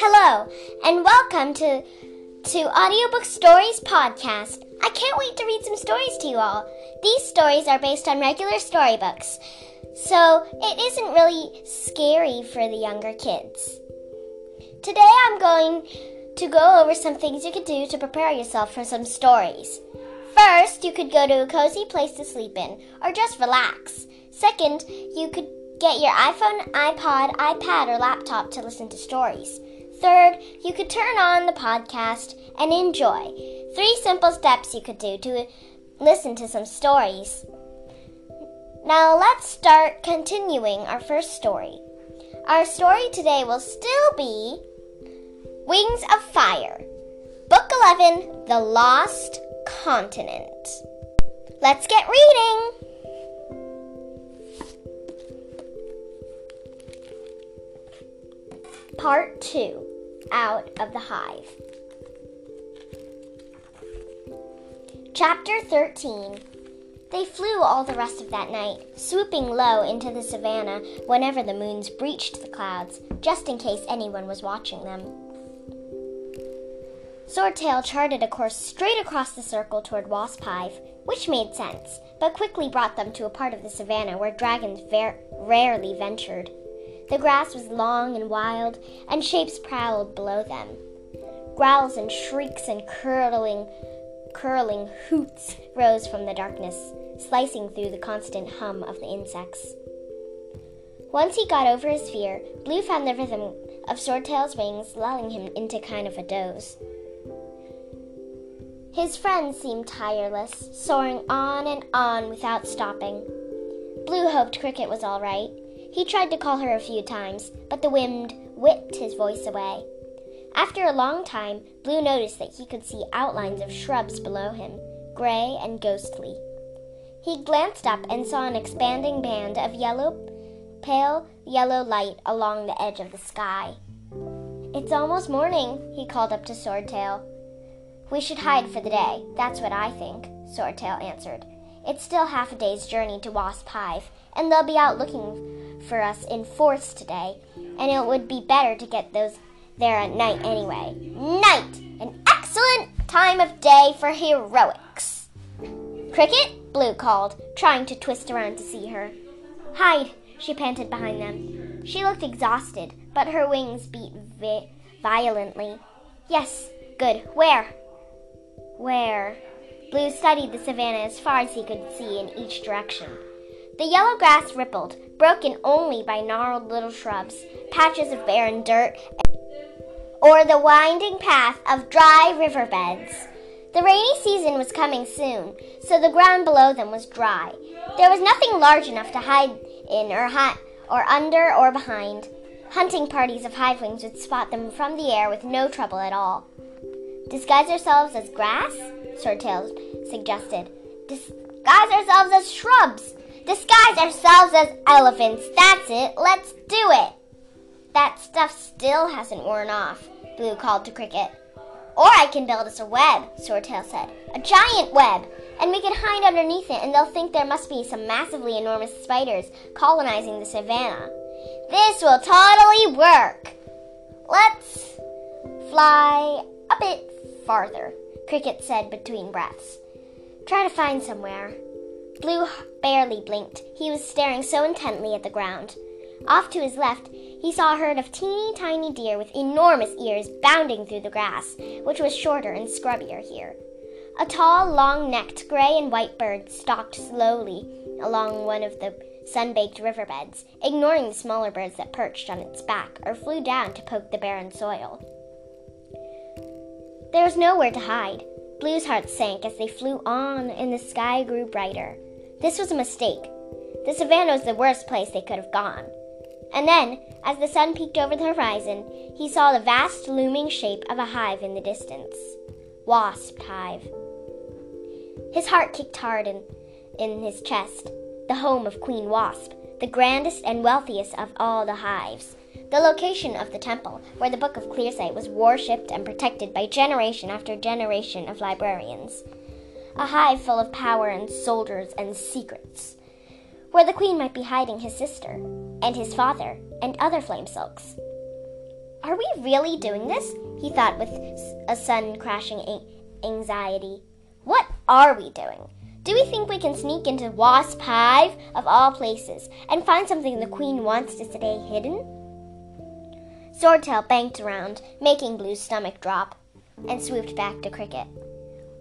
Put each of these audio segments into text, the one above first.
Hello, and welcome to to Audiobook Stories podcast. I can't wait to read some stories to you all. These stories are based on regular storybooks, so it isn't really scary for the younger kids. Today I'm going to go over some things you could do to prepare yourself for some stories. First, you could go to a cozy place to sleep in or just relax. Second, you could get your iPhone, iPod, iPad, or laptop to listen to stories. Third, you could turn on the podcast and enjoy. Three simple steps you could do to listen to some stories. Now let's start continuing our first story. Our story today will still be Wings of Fire, Book 11 The Lost Continent. Let's get reading! Part 2 Out of the Hive. Chapter 13 They flew all the rest of that night, swooping low into the savannah whenever the moons breached the clouds, just in case anyone was watching them. Swordtail charted a course straight across the circle toward Wasp Hive, which made sense, but quickly brought them to a part of the savannah where dragons ver- rarely ventured. The grass was long and wild, and shapes prowled below them. Growls and shrieks and curling, curling hoots rose from the darkness, slicing through the constant hum of the insects. Once he got over his fear, Blue found the rhythm of Swordtail's wings lulling him into kind of a doze. His friends seemed tireless, soaring on and on without stopping. Blue hoped Cricket was all right. He tried to call her a few times, but the wind whipped his voice away. After a long time, Blue noticed that he could see outlines of shrubs below him, gray and ghostly. He glanced up and saw an expanding band of yellow, pale yellow light along the edge of the sky. It's almost morning, he called up to Swordtail. We should hide for the day, that's what I think, Swordtail answered. It's still half a day's journey to Wasp Hive, and they'll be out looking for us in force today, and it would be better to get those there at night anyway. Night! An excellent time of day for heroics. Cricket? Blue called, trying to twist around to see her. Hide, she panted behind them. She looked exhausted, but her wings beat vi- violently. Yes, good. Where? Where? Blue studied the savannah as far as he could see in each direction. The yellow grass rippled, broken only by gnarled little shrubs, patches of barren dirt, or the winding path of dry riverbeds. The rainy season was coming soon, so the ground below them was dry. There was nothing large enough to hide in or, hi- or under or behind. Hunting parties of hivewings would spot them from the air with no trouble at all. Disguise ourselves as grass? Swordtail suggested. Disguise ourselves as shrubs. Disguise ourselves as elephants. That's it. Let's do it. That stuff still hasn't worn off, Blue called to Cricket. Or I can build us a web, Swordtail said. A giant web. And we can hide underneath it, and they'll think there must be some massively enormous spiders colonizing the savannah. This will totally work. Let's fly a bit farther, Cricket said between breaths. Try to find somewhere. Blue barely blinked. He was staring so intently at the ground. Off to his left, he saw a herd of teeny tiny deer with enormous ears bounding through the grass, which was shorter and scrubbier here. A tall, long necked gray and white bird stalked slowly along one of the sun baked riverbeds, ignoring the smaller birds that perched on its back or flew down to poke the barren soil. There was nowhere to hide. Blue's heart sank as they flew on and the sky grew brighter. This was a mistake. The savannah was the worst place they could have gone. And then, as the sun peeked over the horizon, he saw the vast looming shape of a hive in the distance. Wasp Hive. His heart kicked hard in, in his chest. The home of Queen Wasp, the grandest and wealthiest of all the hives the location of the temple, where the Book of Clearsight was worshipped and protected by generation after generation of librarians. A hive full of power and soldiers and secrets, where the queen might be hiding his sister, and his father, and other flame silks. Are we really doing this? He thought with a sudden crashing anxiety. What are we doing? Do we think we can sneak into Wasp Hive, of all places, and find something the Queen wants to stay hidden? Swordtail banked around, making Blue's stomach drop, and swooped back to Cricket.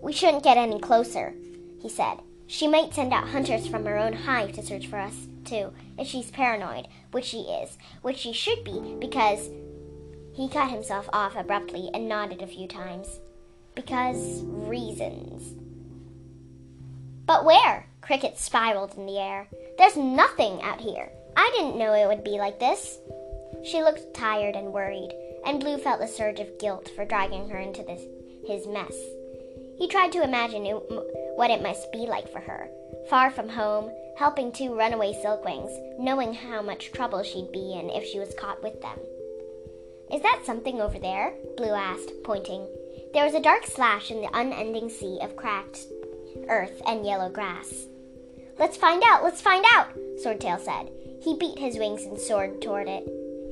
We shouldn't get any closer, he said. She might send out hunters from her own hive to search for us, too, if she's paranoid, which she is, which she should be, because. He cut himself off abruptly and nodded a few times. Because reasons. But where? Cricket spiraled in the air. There's nothing out here. I didn't know it would be like this. She looked tired and worried, and Blue felt a surge of guilt for dragging her into this, his mess. He tried to imagine it, what it must be like for her, far from home, helping two runaway silkwings, knowing how much trouble she'd be in if she was caught with them. Is that something over there? Blue asked, pointing. There was a dark slash in the unending sea of cracked earth and yellow grass. Let's find out, let's find out, Swordtail said. He beat his wings and soared toward it.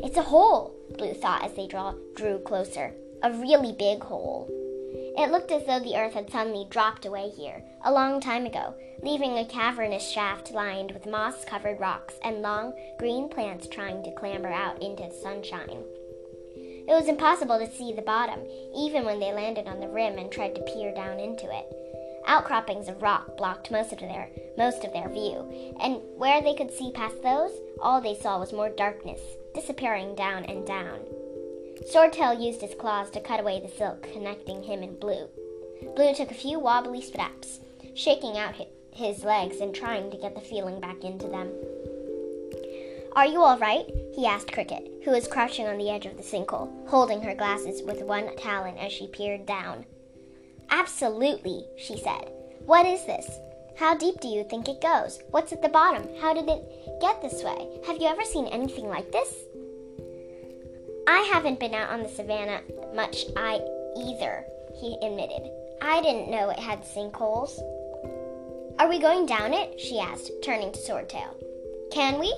It's a hole, Blue thought as they draw, drew closer. A really big hole. It looked as though the earth had suddenly dropped away here, a long time ago, leaving a cavernous shaft lined with moss covered rocks and long green plants trying to clamber out into the sunshine. It was impossible to see the bottom, even when they landed on the rim and tried to peer down into it. Outcroppings of rock blocked most of their most of their view, and where they could see past those, all they saw was more darkness, disappearing down and down. Swordtail used his claws to cut away the silk connecting him and Blue. Blue took a few wobbly steps, shaking out his legs and trying to get the feeling back into them. Are you all right? he asked Cricket, who was crouching on the edge of the sinkhole, holding her glasses with one talon as she peered down. Absolutely, she said. What is this? How deep do you think it goes? What's at the bottom? How did it get this way? Have you ever seen anything like this? I haven't been out on the savannah much I either, he admitted. I didn't know it had sinkholes. Are we going down it? she asked, turning to Swordtail. Can we?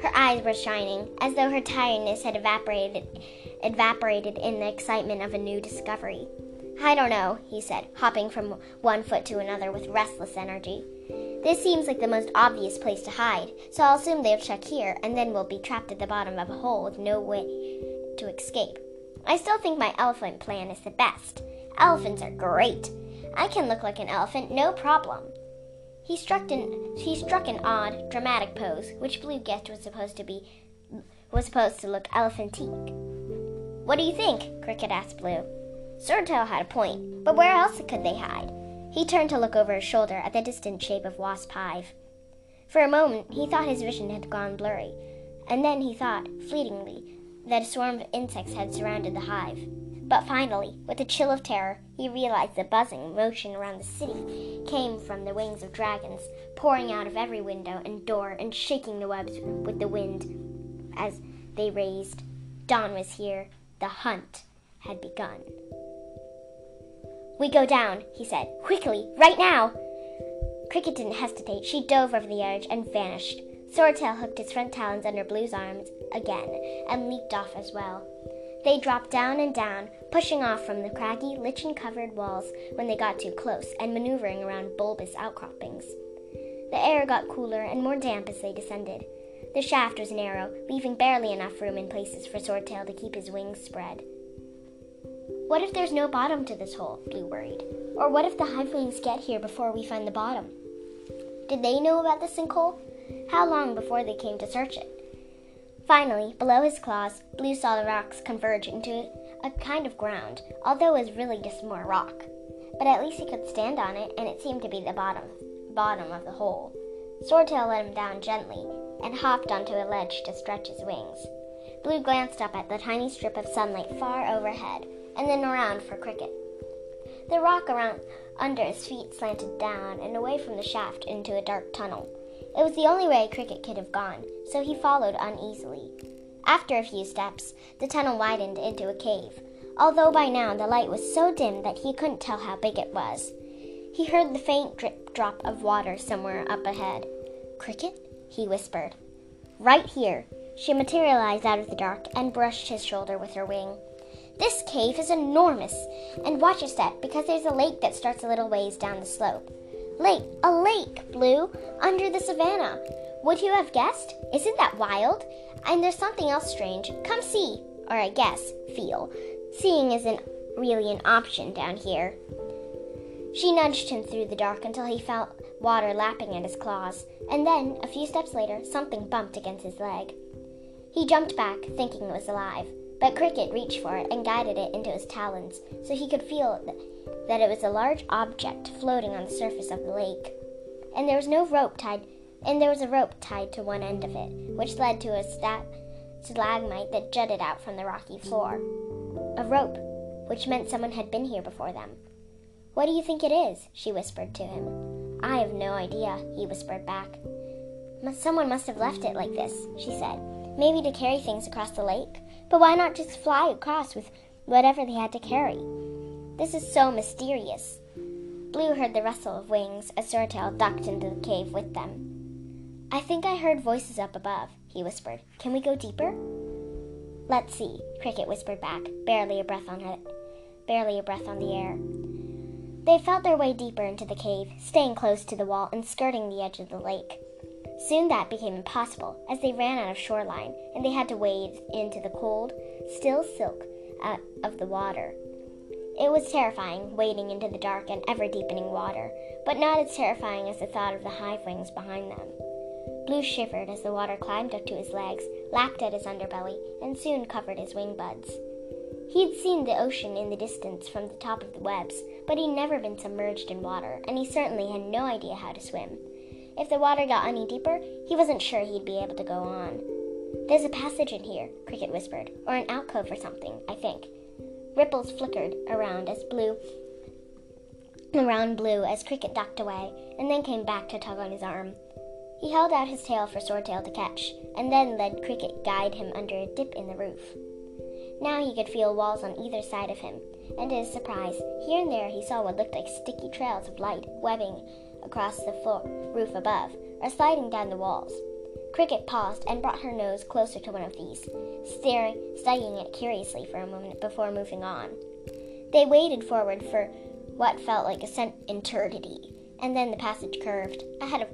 Her eyes were shining, as though her tiredness had evaporated evaporated in the excitement of a new discovery. I don't know, he said, hopping from one foot to another with restless energy. This seems like the most obvious place to hide, so I'll assume they'll check here, and then we'll be trapped at the bottom of a hole with no way to escape. I still think my elephant plan is the best. Elephants are great. I can look like an elephant, no problem. He struck an he struck an odd, dramatic pose, which Blue guessed was supposed to be was supposed to look elephantique. What do you think? Cricket asked Blue. Swordtail had a point, but where else could they hide? He turned to look over his shoulder at the distant shape of Wasp Hive. For a moment, he thought his vision had gone blurry, and then he thought, fleetingly, that a swarm of insects had surrounded the hive. But finally, with a chill of terror, he realized the buzzing motion around the city came from the wings of dragons, pouring out of every window and door and shaking the webs with the wind as they raised. Dawn was here. The hunt had begun. We go down, he said. Quickly, right now! Cricket didn't hesitate. She dove over the edge and vanished. Swordtail hooked his front talons under Blue's arms again and leaped off as well. They dropped down and down, pushing off from the craggy, lichen covered walls when they got too close and maneuvering around bulbous outcroppings. The air got cooler and more damp as they descended. The shaft was narrow, leaving barely enough room in places for Swordtail to keep his wings spread. What if there's no bottom to this hole? Blue worried. Or what if the hivewings get here before we find the bottom? Did they know about the sinkhole? How long before they came to search it? Finally, below his claws, Blue saw the rocks converge into a kind of ground, although it was really just more rock. But at least he could stand on it, and it seemed to be the bottom, bottom of the hole. Swordtail let him down gently and hopped onto a ledge to stretch his wings. Blue glanced up at the tiny strip of sunlight far overhead, and then around for Cricket. The rock around under his feet slanted down and away from the shaft into a dark tunnel. It was the only way Cricket could have gone, so he followed uneasily. After a few steps, the tunnel widened into a cave, although by now the light was so dim that he couldn't tell how big it was. He heard the faint drip drop of water somewhere up ahead. Cricket? he whispered. Right here. She materialized out of the dark and brushed his shoulder with her wing. This cave is enormous, and watch your step because there's a lake that starts a little ways down the slope. Lake, a lake, Blue, under the savannah. Would you have guessed? Isn't that wild? And there's something else strange. Come see, or I guess, feel. Seeing isn't really an option down here. She nudged him through the dark until he felt water lapping at his claws, and then, a few steps later, something bumped against his leg. He jumped back, thinking it was alive, but Cricket reached for it and guided it into his talons so he could feel that it was a large object floating on the surface of the lake. And there was no rope tied, and there was a rope tied to one end of it, which led to a stalagmite that jutted out from the rocky floor. A rope, which meant someone had been here before them. What do you think it is? she whispered to him. I have no idea, he whispered back. Someone must have left it like this, she said. Maybe to carry things across the lake. But why not just fly across with whatever they had to carry? This is so mysterious. Blue heard the rustle of wings as Swordtail ducked into the cave with them. I think I heard voices up above, he whispered. Can we go deeper? Let's see, Cricket whispered back, barely a breath on her, barely a breath on the air. They felt their way deeper into the cave, staying close to the wall and skirting the edge of the lake. Soon that became impossible, as they ran out of shoreline, and they had to wade into the cold, still silk uh, of the water. It was terrifying, wading into the dark and ever deepening water, but not as terrifying as the thought of the hive wings behind them. Blue shivered as the water climbed up to his legs, lapped at his underbelly, and soon covered his wing buds. He had seen the ocean in the distance from the top of the webs, but he'd never been submerged in water, and he certainly had no idea how to swim. If the water got any deeper, he wasn't sure he'd be able to go on. There's a passage in here, Cricket whispered, or an alcove or something, I think. Ripples flickered around as blue around blue as Cricket ducked away, and then came back to tug on his arm. He held out his tail for Swordtail to catch, and then let Cricket guide him under a dip in the roof. Now he could feel walls on either side of him, and to his surprise, here and there he saw what looked like sticky trails of light webbing across the floor, roof above, or sliding down the walls. Cricket paused and brought her nose closer to one of these, staring, studying it curiously for a moment before moving on. They waded forward for what felt like a eternity, and then the passage curved. Ahead of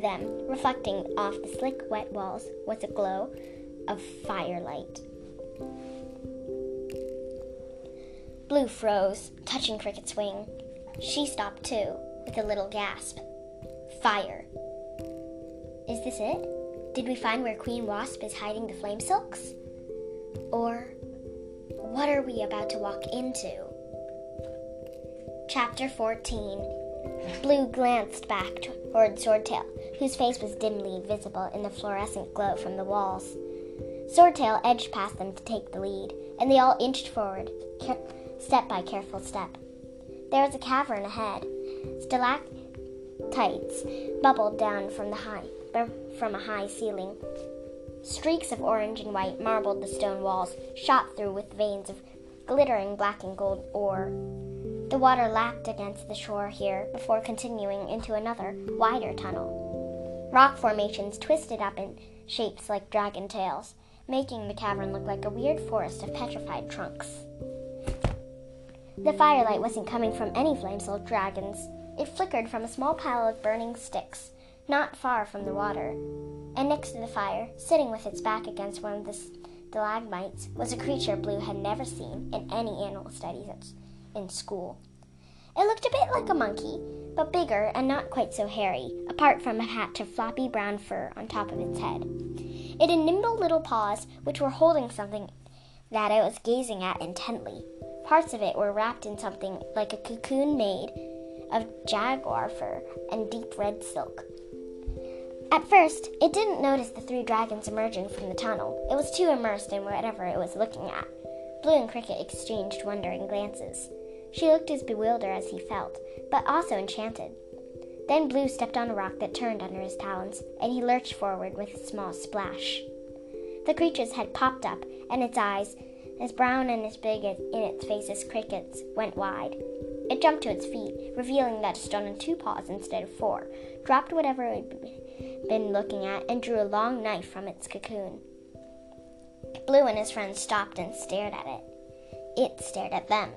them, reflecting off the slick, wet walls, was a glow of firelight. Blue froze, touching Cricket's wing. She stopped too, with a little gasp. Fire. Is this it? Did we find where Queen Wasp is hiding the flame silks? Or what are we about to walk into? Chapter 14 Blue glanced back toward Swordtail, whose face was dimly visible in the fluorescent glow from the walls. Swordtail edged past them to take the lead, and they all inched forward, step by careful step. There was a cavern ahead. Stalactites bubbled down from the high er, from a high ceiling. Streaks of orange and white marbled the stone walls, shot through with veins of glittering black and gold ore. The water lapped against the shore here before continuing into another, wider tunnel. Rock formations twisted up in shapes like dragon tails, making the cavern look like a weird forest of petrified trunks. The firelight wasn't coming from any flames silk dragons. It flickered from a small pile of burning sticks, not far from the water. And next to the fire, sitting with its back against one of the stalagmites, was a creature Blue had never seen in any animal studies in school. It looked a bit like a monkey, but bigger and not quite so hairy, apart from a patch of floppy brown fur on top of its head. It had nimble little paws, which were holding something that it was gazing at intently. Parts of it were wrapped in something like a cocoon made of jaguar fur and deep red silk. At first, it didn't notice the three dragons emerging from the tunnel. It was too immersed in whatever it was looking at. Blue and Cricket exchanged wondering glances. She looked as bewildered as he felt, but also enchanted. Then Blue stepped on a rock that turned under his talons, and he lurched forward with a small splash. The creature's head popped up, and its eyes, as brown and as big as in its face as Cricket's, went wide. It jumped to its feet, revealing that it stood on two paws instead of four, dropped whatever it had been looking at, and drew a long knife from its cocoon. Blue and his friends stopped and stared at it. It stared at them.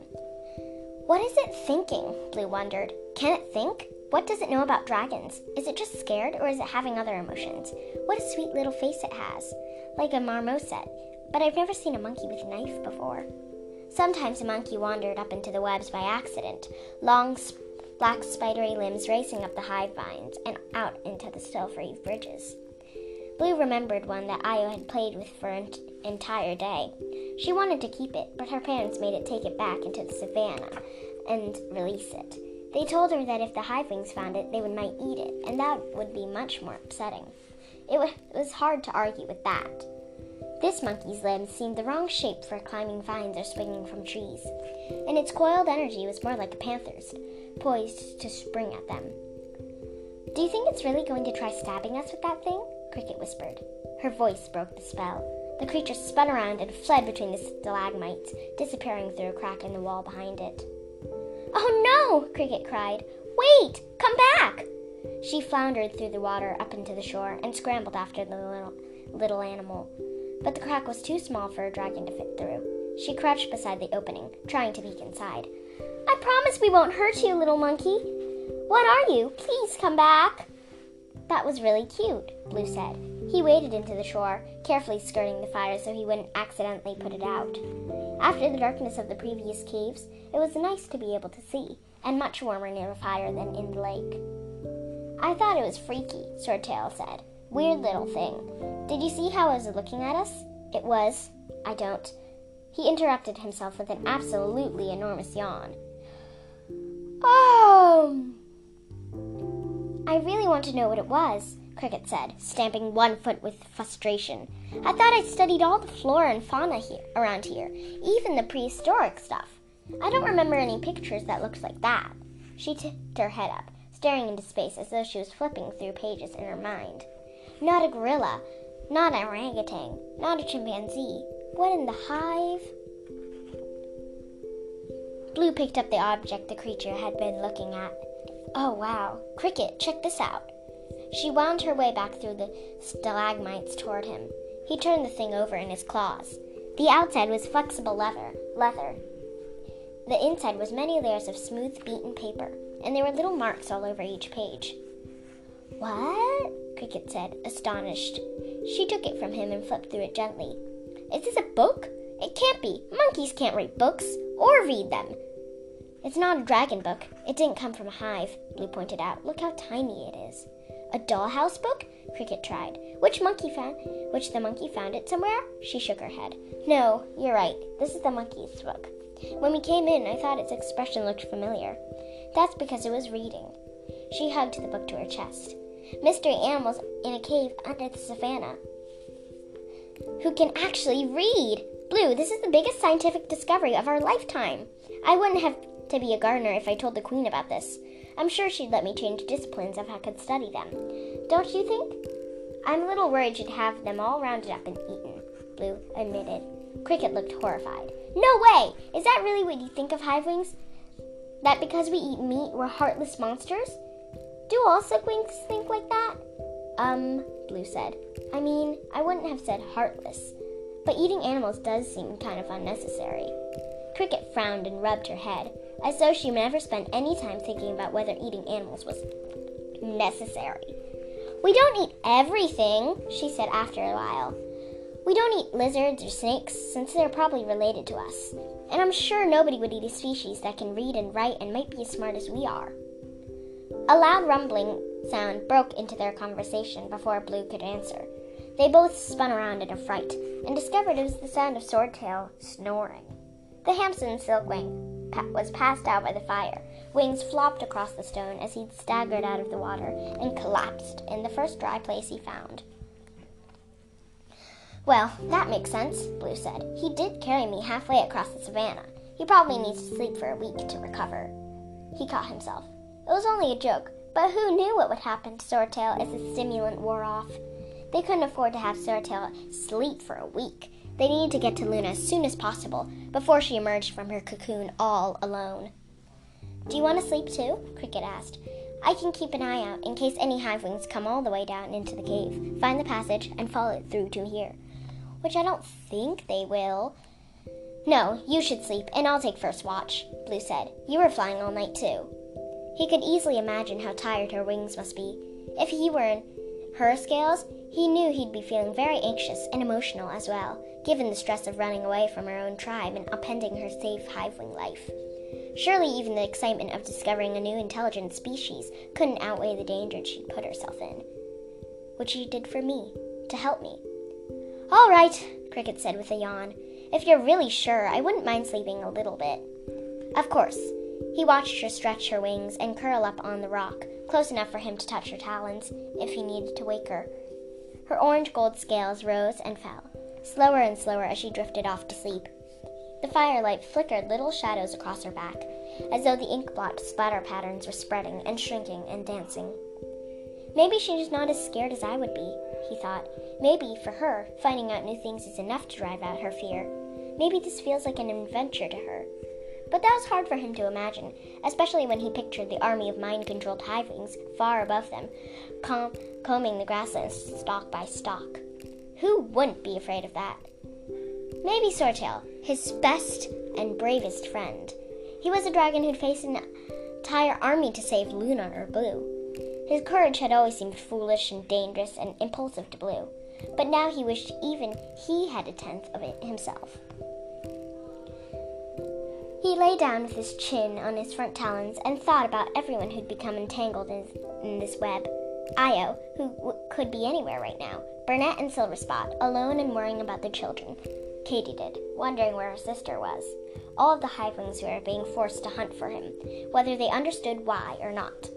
What is it thinking? Blue wondered. Can it think? What does it know about dragons? Is it just scared or is it having other emotions? What a sweet little face it has, like a marmoset. But I've never seen a monkey with a knife before. Sometimes a monkey wandered up into the webs by accident, long black spidery limbs racing up the hive vines and out into the still free bridges. Blue remembered one that Io had played with for an entire day. She wanted to keep it, but her parents made it take it back into the savannah and release it. They told her that if the hivewings found it, they would might eat it, and that would be much more upsetting. It was hard to argue with that. This monkey's limbs seemed the wrong shape for climbing vines or swinging from trees, and its coiled energy was more like a panther's, poised to spring at them. Do you think it's really going to try stabbing us with that thing? Cricket whispered. Her voice broke the spell. The creature spun around and fled between the stalagmites, disappearing through a crack in the wall behind it. Oh no! Cricket cried. Wait! Come back! She floundered through the water up into the shore and scrambled after the little, little animal but the crack was too small for a dragon to fit through. She crouched beside the opening, trying to peek inside. I promise we won't hurt you, little monkey. What are you? Please come back. That was really cute, Blue said. He waded into the shore, carefully skirting the fire so he wouldn't accidentally put it out. After the darkness of the previous caves, it was nice to be able to see, and much warmer near the fire than in the lake. I thought it was freaky, Swordtail said. Weird little thing. Did you see how it was looking at us? It was. I don't. He interrupted himself with an absolutely enormous yawn. Oh! I really want to know what it was, Cricket said, stamping one foot with frustration. I thought I studied all the flora and fauna here around here, even the prehistoric stuff. I don't remember any pictures that looked like that. She tipped her head up, staring into space as though she was flipping through pages in her mind. Not a gorilla, not an orangutan, not a chimpanzee. What in the hive? Blue picked up the object the creature had been looking at. Oh, wow. Cricket, check this out. She wound her way back through the stalagmites toward him. He turned the thing over in his claws. The outside was flexible leather, leather. The inside was many layers of smooth beaten paper, and there were little marks all over each page. What? Cricket said, astonished. She took it from him and flipped through it gently. Is this a book? It can't be. Monkeys can't read books or read them. It's not a dragon book. It didn't come from a hive, Blue pointed out. Look how tiny it is. A dollhouse book? Cricket tried. Which monkey found which the monkey found it somewhere? She shook her head. No, you're right. This is the monkey's book. When we came in, I thought its expression looked familiar. That's because it was reading. She hugged the book to her chest mystery animals in a cave under the savannah who can actually read. Blue, this is the biggest scientific discovery of our lifetime. I wouldn't have to be a gardener if I told the queen about this. I'm sure she'd let me change disciplines if I could study them. Don't you think? I'm a little worried she'd have them all rounded up and eaten, Blue admitted. Cricket looked horrified. No way! Is that really what you think of hivewings? That because we eat meat, we're heartless monsters? Do all squinks think like that? Um, Blue said. I mean, I wouldn't have said heartless, but eating animals does seem kind of unnecessary. Cricket frowned and rubbed her head, as though she never spent any time thinking about whether eating animals was necessary. We don't eat everything, she said after a while. We don't eat lizards or snakes since they're probably related to us. And I'm sure nobody would eat a species that can read and write and might be as smart as we are. A loud rumbling sound broke into their conversation before Blue could answer. They both spun around in a fright and discovered it was the sound of Swordtail snoring. The Hamson Silkwing was passed out by the fire. Wings flopped across the stone as he staggered out of the water and collapsed in the first dry place he found. Well, that makes sense, Blue said. He did carry me halfway across the savannah. He probably needs to sleep for a week to recover. He caught himself. It was only a joke, but who knew what would happen to Swordtail as the stimulant wore off? They couldn't afford to have Swordtail sleep for a week. They needed to get to Luna as soon as possible before she emerged from her cocoon all alone. Do you want to sleep too? Cricket asked. I can keep an eye out in case any hivewings come all the way down into the cave, find the passage, and follow it through to here. which I don't think they will. No, you should sleep, and I'll take first watch, Blue said. You were flying all night, too. He could easily imagine how tired her wings must be. If he were in her scales, he knew he'd be feeling very anxious and emotional as well, given the stress of running away from her own tribe and upending her safe hivewing life. Surely even the excitement of discovering a new intelligent species couldn't outweigh the danger she'd put herself in. Which she did for me, to help me. All right, Cricket said with a yawn. If you're really sure, I wouldn't mind sleeping a little bit. Of course. He watched her stretch her wings and curl up on the rock, close enough for him to touch her talons if he needed to wake her. Her orange gold scales rose and fell, slower and slower as she drifted off to sleep. The firelight flickered little shadows across her back, as though the ink blot splatter patterns were spreading and shrinking and dancing. Maybe she's not as scared as I would be, he thought. Maybe, for her, finding out new things is enough to drive out her fear. Maybe this feels like an adventure to her. But that was hard for him to imagine, especially when he pictured the army of mind controlled hivewings far above them, com- combing the grasslands stalk by stalk. Who wouldn't be afraid of that? Maybe Swordtail, his best and bravest friend. He was a dragon who'd faced an entire army to save Luna or Blue. His courage had always seemed foolish and dangerous and impulsive to Blue, but now he wished even he had a tenth of it himself. He lay down with his chin on his front talons and thought about everyone who'd become entangled in, this web. Io, who w- could be anywhere right now, Burnet and Silverspot, alone and worrying about their children, Katydid, wondering where her sister was. All of the hivewings who were being forced to hunt for him, whether they understood why or not.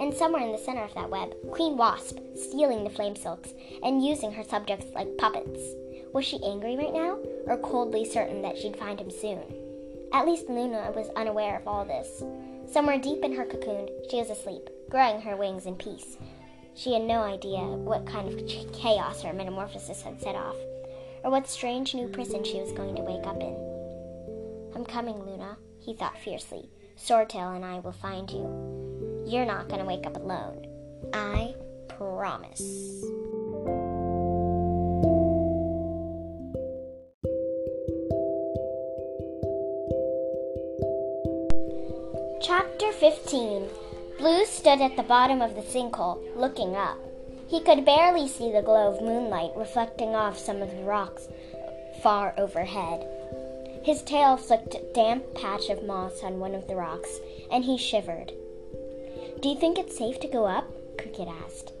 And somewhere in the center of that web, Queen Wasp, stealing the flame silks and using her subjects like puppets. Was she angry right now, or coldly certain that she'd find him soon? At least Luna was unaware of all this. Somewhere deep in her cocoon, she was asleep, growing her wings in peace. She had no idea what kind of chaos her metamorphosis had set off or what strange new prison she was going to wake up in. I'm coming, Luna, he thought fiercely. Swordtail and I will find you. You're not going to wake up alone. I promise. Chapter 15 Blue stood at the bottom of the sinkhole, looking up. He could barely see the glow of moonlight reflecting off some of the rocks far overhead. His tail flicked a damp patch of moss on one of the rocks, and he shivered. Do you think it's safe to go up? Cricket asked.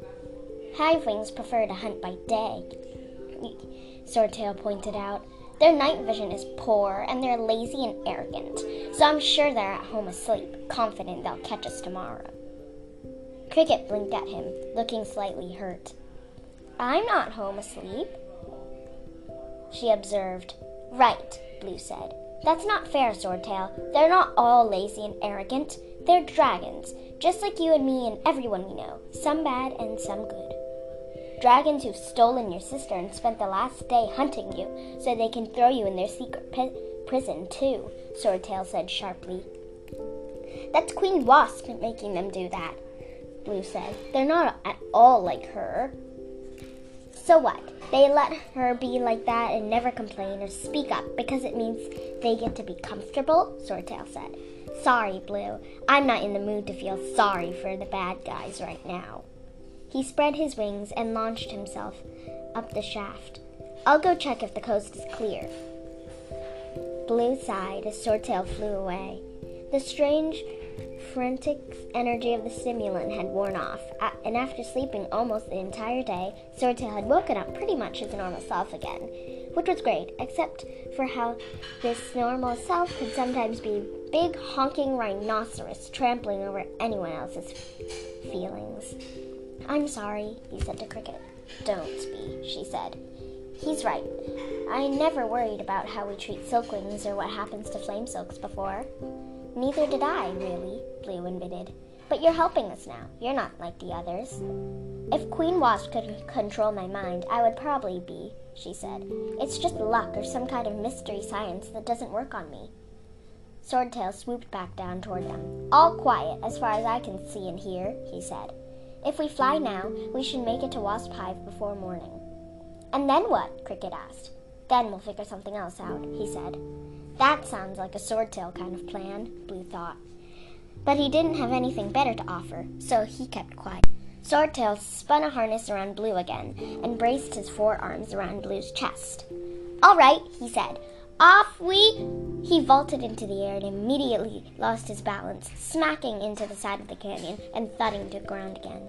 Hivewings prefer to hunt by day, Swordtail pointed out. Their night vision is poor, and they're lazy and arrogant, so I'm sure they're at home asleep, confident they'll catch us tomorrow. Cricket blinked at him, looking slightly hurt. I'm not home asleep, she observed. Right, Blue said. That's not fair, Swordtail. They're not all lazy and arrogant. They're dragons, just like you and me and everyone we know, some bad and some good. Dragons who've stolen your sister and spent the last day hunting you so they can throw you in their secret pi- prison, too, Swordtail said sharply. That's Queen Wasp making them do that. Blue said. They're not at all like her. So what? They let her be like that and never complain or speak up because it means they get to be comfortable? Swordtail said. Sorry, Blue. I'm not in the mood to feel sorry for the bad guys right now. He spread his wings and launched himself up the shaft. I'll go check if the coast is clear. Blue sighed as Swordtail flew away. The strange frantic energy of the stimulant had worn off, and after sleeping almost the entire day, Swordtail had woken up pretty much his normal self again, which was great, except for how this normal self could sometimes be big honking rhinoceros trampling over anyone else's feelings. I'm sorry, he said to Cricket. Don't be, she said. He's right. I never worried about how we treat silkwings or what happens to flame silks before. Neither did I, really, Blue admitted. But you're helping us now. You're not like the others. If Queen Wasp could control my mind, I would probably be, she said. It's just luck or some kind of mystery science that doesn't work on me. Swordtail swooped back down toward them. All quiet, as far as I can see and hear, he said. If we fly now, we should make it to Wasp Hive before morning. And then what? Cricket asked. Then we'll figure something else out, he said. That sounds like a swordtail kind of plan, Blue thought. But he didn't have anything better to offer, so he kept quiet. Swordtail spun a harness around Blue again and braced his forearms around Blue's chest. All right, he said. Off we. He vaulted into the air and immediately lost his balance, smacking into the side of the canyon and thudding to ground again.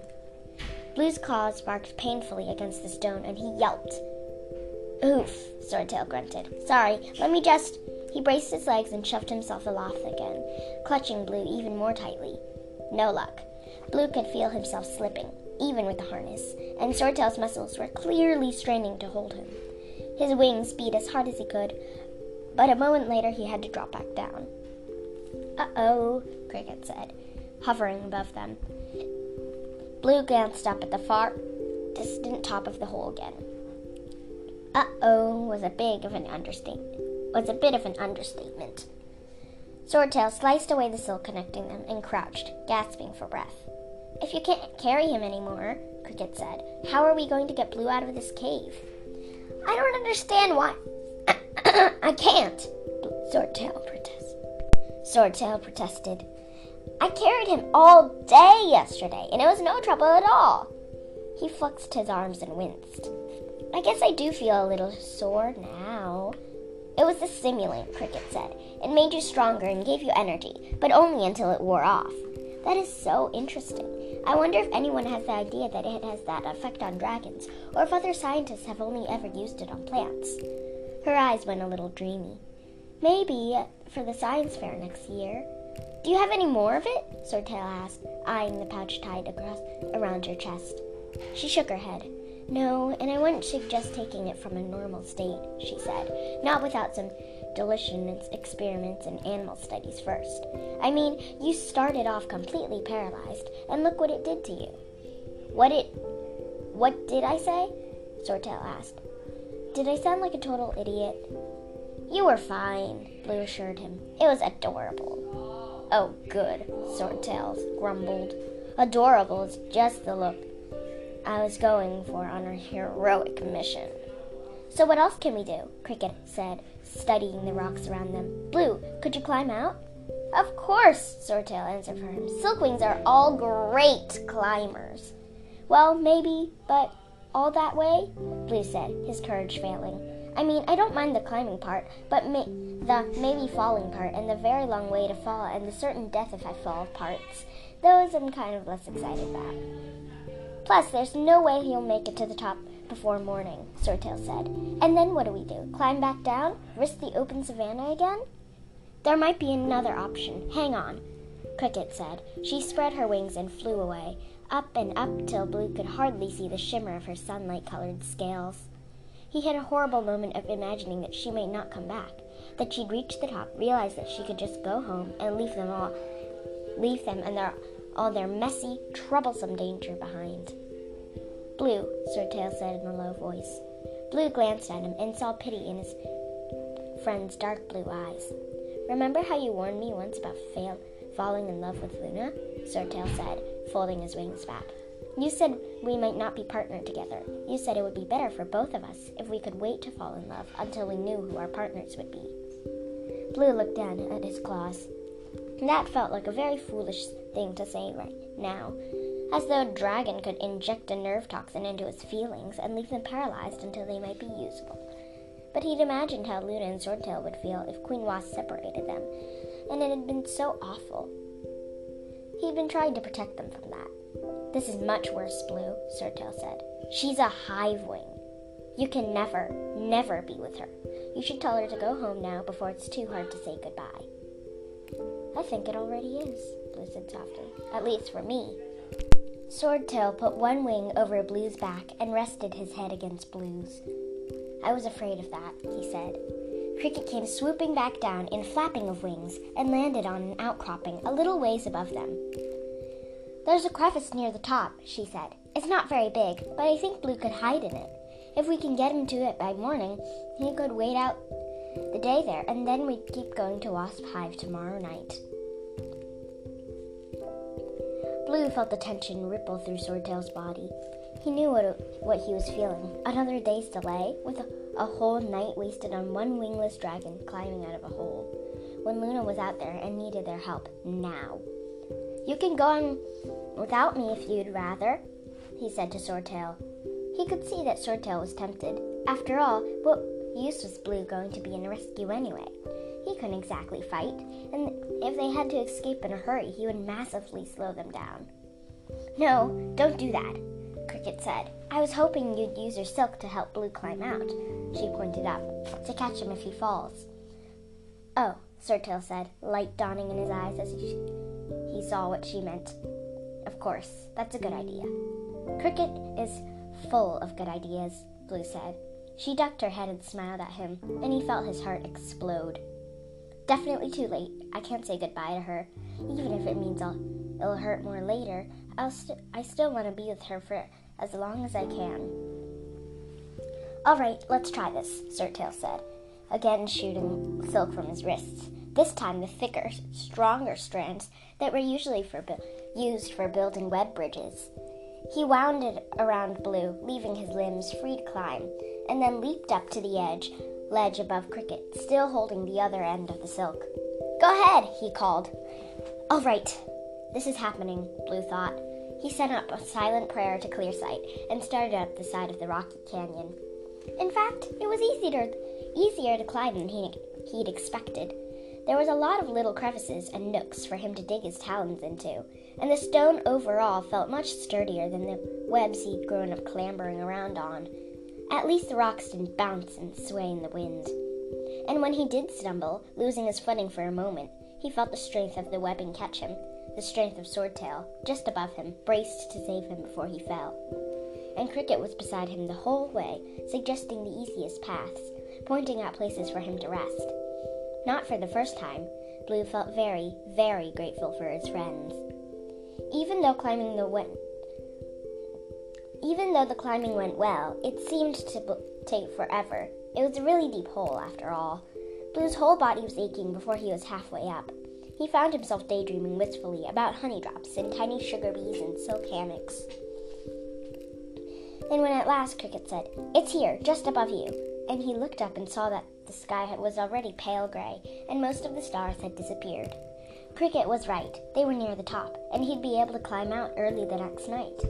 Blue's claws barked painfully against the stone and he yelped. Oof, Swordtail grunted. Sorry, let me just. He braced his legs and shoved himself aloft again, clutching Blue even more tightly. No luck. Blue could feel himself slipping, even with the harness, and Swordtail's muscles were clearly straining to hold him. His wings beat as hard as he could, but a moment later he had to drop back down. Uh oh, Cricket said, hovering above them. Blue glanced up at the far distant top of the hole again. Uh oh was a big of an understatement was a bit of an understatement. Swordtail sliced away the silk connecting them and crouched, gasping for breath. If you can't carry him anymore, Cricket said, how are we going to get Blue out of this cave? I don't understand why. I can't, Swordtail protested. Swordtail protested. I carried him all day yesterday, and it was no trouble at all. He flexed his arms and winced. I guess I do feel a little sore now. It was the stimulant, Cricket said. It made you stronger and gave you energy, but only until it wore off. That is so interesting. I wonder if anyone has the idea that it has that effect on dragons, or if other scientists have only ever used it on plants. Her eyes went a little dreamy. Maybe for the science fair next year. Do you have any more of it? Swordtail asked, eyeing the pouch tied across around her chest. She shook her head. No, and I wouldn't suggest taking it from a normal state, she said, not without some delicious experiments and animal studies first. I mean, you started off completely paralyzed, and look what it did to you. What it. What did I say? Swordtail asked. Did I sound like a total idiot? You were fine, Blue assured him. It was adorable. Oh, good, Swordtail grumbled. Adorable is just the look I was going for on a heroic mission. So what else can we do? Cricket said, studying the rocks around them. Blue, could you climb out? Of course, Swordtail answered for him. Silkwings are all great climbers. Well, maybe, but all that way? Blue said, his courage failing. I mean, I don't mind the climbing part, but the maybe falling part and the very long way to fall and the certain death if I fall parts, those I'm kind of less excited about. Plus, there's no way he'll make it to the top before morning, Swordtail said. And then what do we do? Climb back down? Risk the open savannah again? There might be another option. Hang on, Cricket said. She spread her wings and flew away, up and up till Blue could hardly see the shimmer of her sunlight colored scales. He had a horrible moment of imagining that she might not come back, that she'd reach the top, realize that she could just go home and leave them all leave them and their all their messy, troublesome danger behind. Blue, Swordtail said in a low voice. Blue glanced at him and saw pity in his friend's dark blue eyes. Remember how you warned me once about fail, falling in love with Luna? Swordtail said, folding his wings back. You said we might not be partnered together. You said it would be better for both of us if we could wait to fall in love until we knew who our partners would be. Blue looked down at his claws. That felt like a very foolish thing to say right now, as though a dragon could inject a nerve toxin into his feelings and leave them paralyzed until they might be useful. But he'd imagined how Luna and Swordtail would feel if Queen Wasp separated them, and it had been so awful. He'd been trying to protect them from that. This is much worse, Blue, Swordtail said. She's a hive wing. You can never, never be with her. You should tell her to go home now before it's too hard to say goodbye. I think it already is, Blue said softly. At least for me. Swordtail put one wing over Blue's back and rested his head against Blue's. I was afraid of that, he said. Cricket came swooping back down in flapping of wings and landed on an outcropping a little ways above them. There's a crevice near the top, she said. It's not very big, but I think Blue could hide in it. If we can get him to it by morning, he could wait out the day there, and then we'd keep going to Wasp Hive tomorrow night. Blue felt the tension ripple through Swordtail's body. He knew what, what he was feeling. Another day's delay, with a, a whole night wasted on one wingless dragon climbing out of a hole, when Luna was out there and needed their help now. You can go on without me if you'd rather, he said to Swordtail. He could see that Swordtail was tempted. After all, what use was Blue going to be in a rescue anyway? He couldn't exactly fight, and if they had to escape in a hurry, he would massively slow them down. No, don't do that, Cricket said. I was hoping you'd use your silk to help Blue climb out, she pointed up, to catch him if he falls. Oh, Swordtail said, light dawning in his eyes as he, he saw what she meant. Of course, that's a good idea. Cricket is full of good ideas, Blue said. She ducked her head and smiled at him, and he felt his heart explode. Definitely too late. I can't say goodbye to her, even if it means I'll, it'll hurt more later. I'll st- I still want to be with her for as long as I can. All right, let's try this, Swordtail said, again shooting silk from his wrists. This time the thicker, stronger strands that were usually for bu- used for building web bridges. He wound it around Blue, leaving his limbs free to climb, and then leaped up to the edge, ledge above Cricket, still holding the other end of the silk. Go ahead, he called. All right, this is happening, Blue thought. He sent up a silent prayer to clear sight and started up the side of the rocky canyon. In fact, it was easier, easier to climb than he'd, he'd expected. There was a lot of little crevices and nooks for him to dig his talons into, and the stone overall felt much sturdier than the webs he'd grown up clambering around on. At least the rocks didn't bounce and sway in the wind. And when he did stumble, losing his footing for a moment, he felt the strength of the webbing catch him, the strength of Swordtail, just above him, braced to save him before he fell. And Cricket was beside him the whole way, suggesting the easiest paths, pointing out places for him to rest. Not for the first time, Blue felt very, very grateful for his friends. Even though climbing the went, even though the climbing went well, it seemed to b- take forever. It was a really deep hole, after all. Blue's whole body was aching before he was halfway up. He found himself daydreaming wistfully about honey drops and tiny sugar bees and silk hammocks. And when at last Cricket said, It's here, just above you, and he looked up and saw that the sky was already pale gray and most of the stars had disappeared. Cricket was right. They were near the top, and he'd be able to climb out early the next night.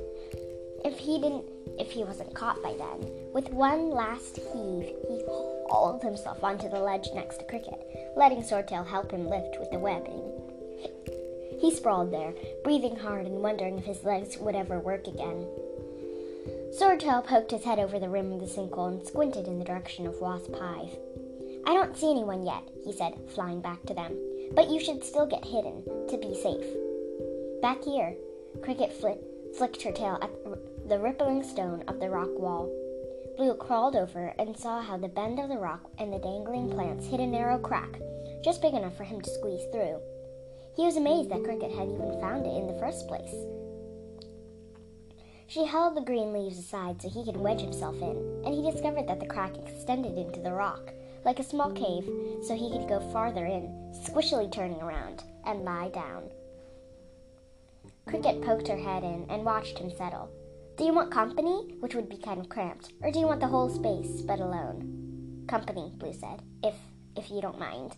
If he didn't, if he wasn't caught by then. With one last heave, he hauled himself onto the ledge next to Cricket, letting Swordtail help him lift with the webbing. He sprawled there, breathing hard and wondering if his legs would ever work again. Swordtail poked his head over the rim of the sinkhole and squinted in the direction of Wasp Hive. I don't see anyone yet, he said, flying back to them. But you should still get hidden to be safe. Back here, Cricket flicked flicked her tail at the rippling stone of the rock wall. Blue crawled over and saw how the bend of the rock and the dangling plants hid a narrow crack, just big enough for him to squeeze through. He was amazed that Cricket had even found it in the first place. She held the green leaves aside so he could wedge himself in, and he discovered that the crack extended into the rock, like a small cave, so he could go farther in, squishily turning around, and lie down. Cricket poked her head in and watched him settle. Do you want company, which would be kind of cramped, or do you want the whole space, but alone? Company, Blue said, if if you don't mind.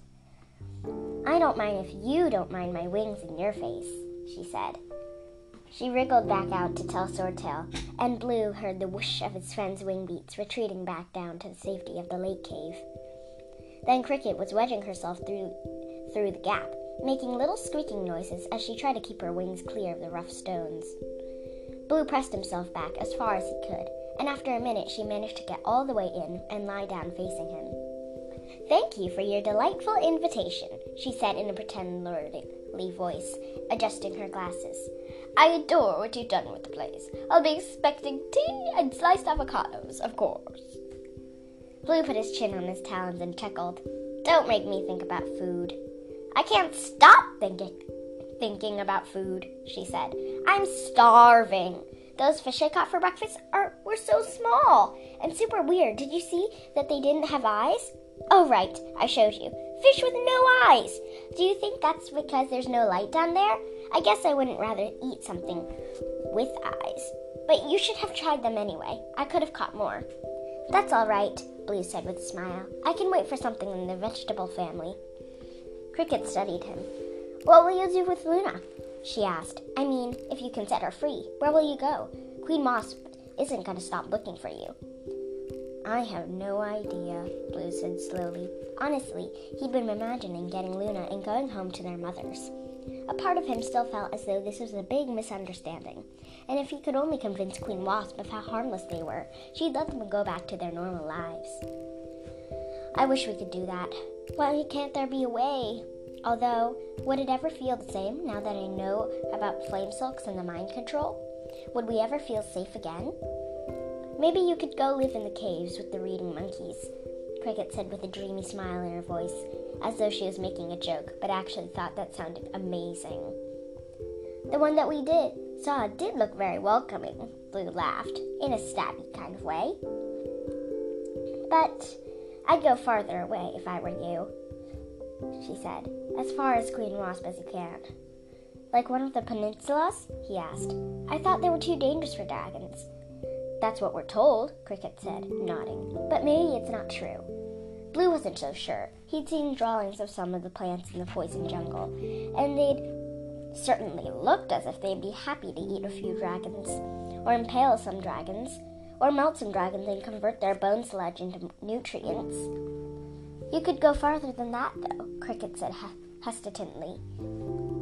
I don't mind if you don't mind my wings in your face, she said. She wriggled back out to tell Swordtail, and Blue heard the whoosh of his friend's wing beats retreating back down to the safety of the lake cave. Then Cricket was wedging herself through through the gap, making little squeaking noises as she tried to keep her wings clear of the rough stones. Blue pressed himself back as far as he could, and after a minute she managed to get all the way in and lie down facing him. Thank you for your delightful invitation, she said in a pretend lordly voice, adjusting her glasses. I adore what you've done with the place. I'll be expecting tea and sliced avocados, of course. Blue put his chin on his talons and chuckled. Don't make me think about food. I can't stop thinking thinking about food, she said. I'm starving. Those fish I caught for breakfast are were so small and super weird. Did you see that they didn't have eyes? Oh right, I showed you. Fish with no eyes. Do you think that's because there's no light down there? I guess I wouldn't rather eat something with eyes. But you should have tried them anyway. I could have caught more. That's all right, Blue said with a smile. I can wait for something in the vegetable family. Cricket studied him. What will you do with Luna? she asked. I mean, if you can set her free, where will you go? Queen Wasp isn't going to stop looking for you. I have no idea, Blue said slowly. Honestly, he'd been imagining getting Luna and going home to their mothers. A part of him still felt as though this was a big misunderstanding, and if he could only convince Queen Wasp of how harmless they were, she'd let them go back to their normal lives. I wish we could do that. Why can't there be a way? Although, would it ever feel the same now that I know about flame silks and the mind control? Would we ever feel safe again? Maybe you could go live in the caves with the reading monkeys, Cricket said with a dreamy smile in her voice, as though she was making a joke, but actually thought that sounded amazing. The one that we did saw did look very welcoming, Blue laughed, in a stabby kind of way. But I'd go farther away if I were you, she said, as far as Queen Wasp as you can. Like one of the peninsulas? he asked. I thought they were too dangerous for dragons. That's what we're told, Cricket said, nodding. But maybe it's not true. Blue wasn't so sure. He'd seen drawings of some of the plants in the poison jungle, and they'd certainly looked as if they'd be happy to eat a few dragons, or impale some dragons, or melt some dragons and convert their bone sludge into nutrients. You could go farther than that, though, Cricket said hesitantly.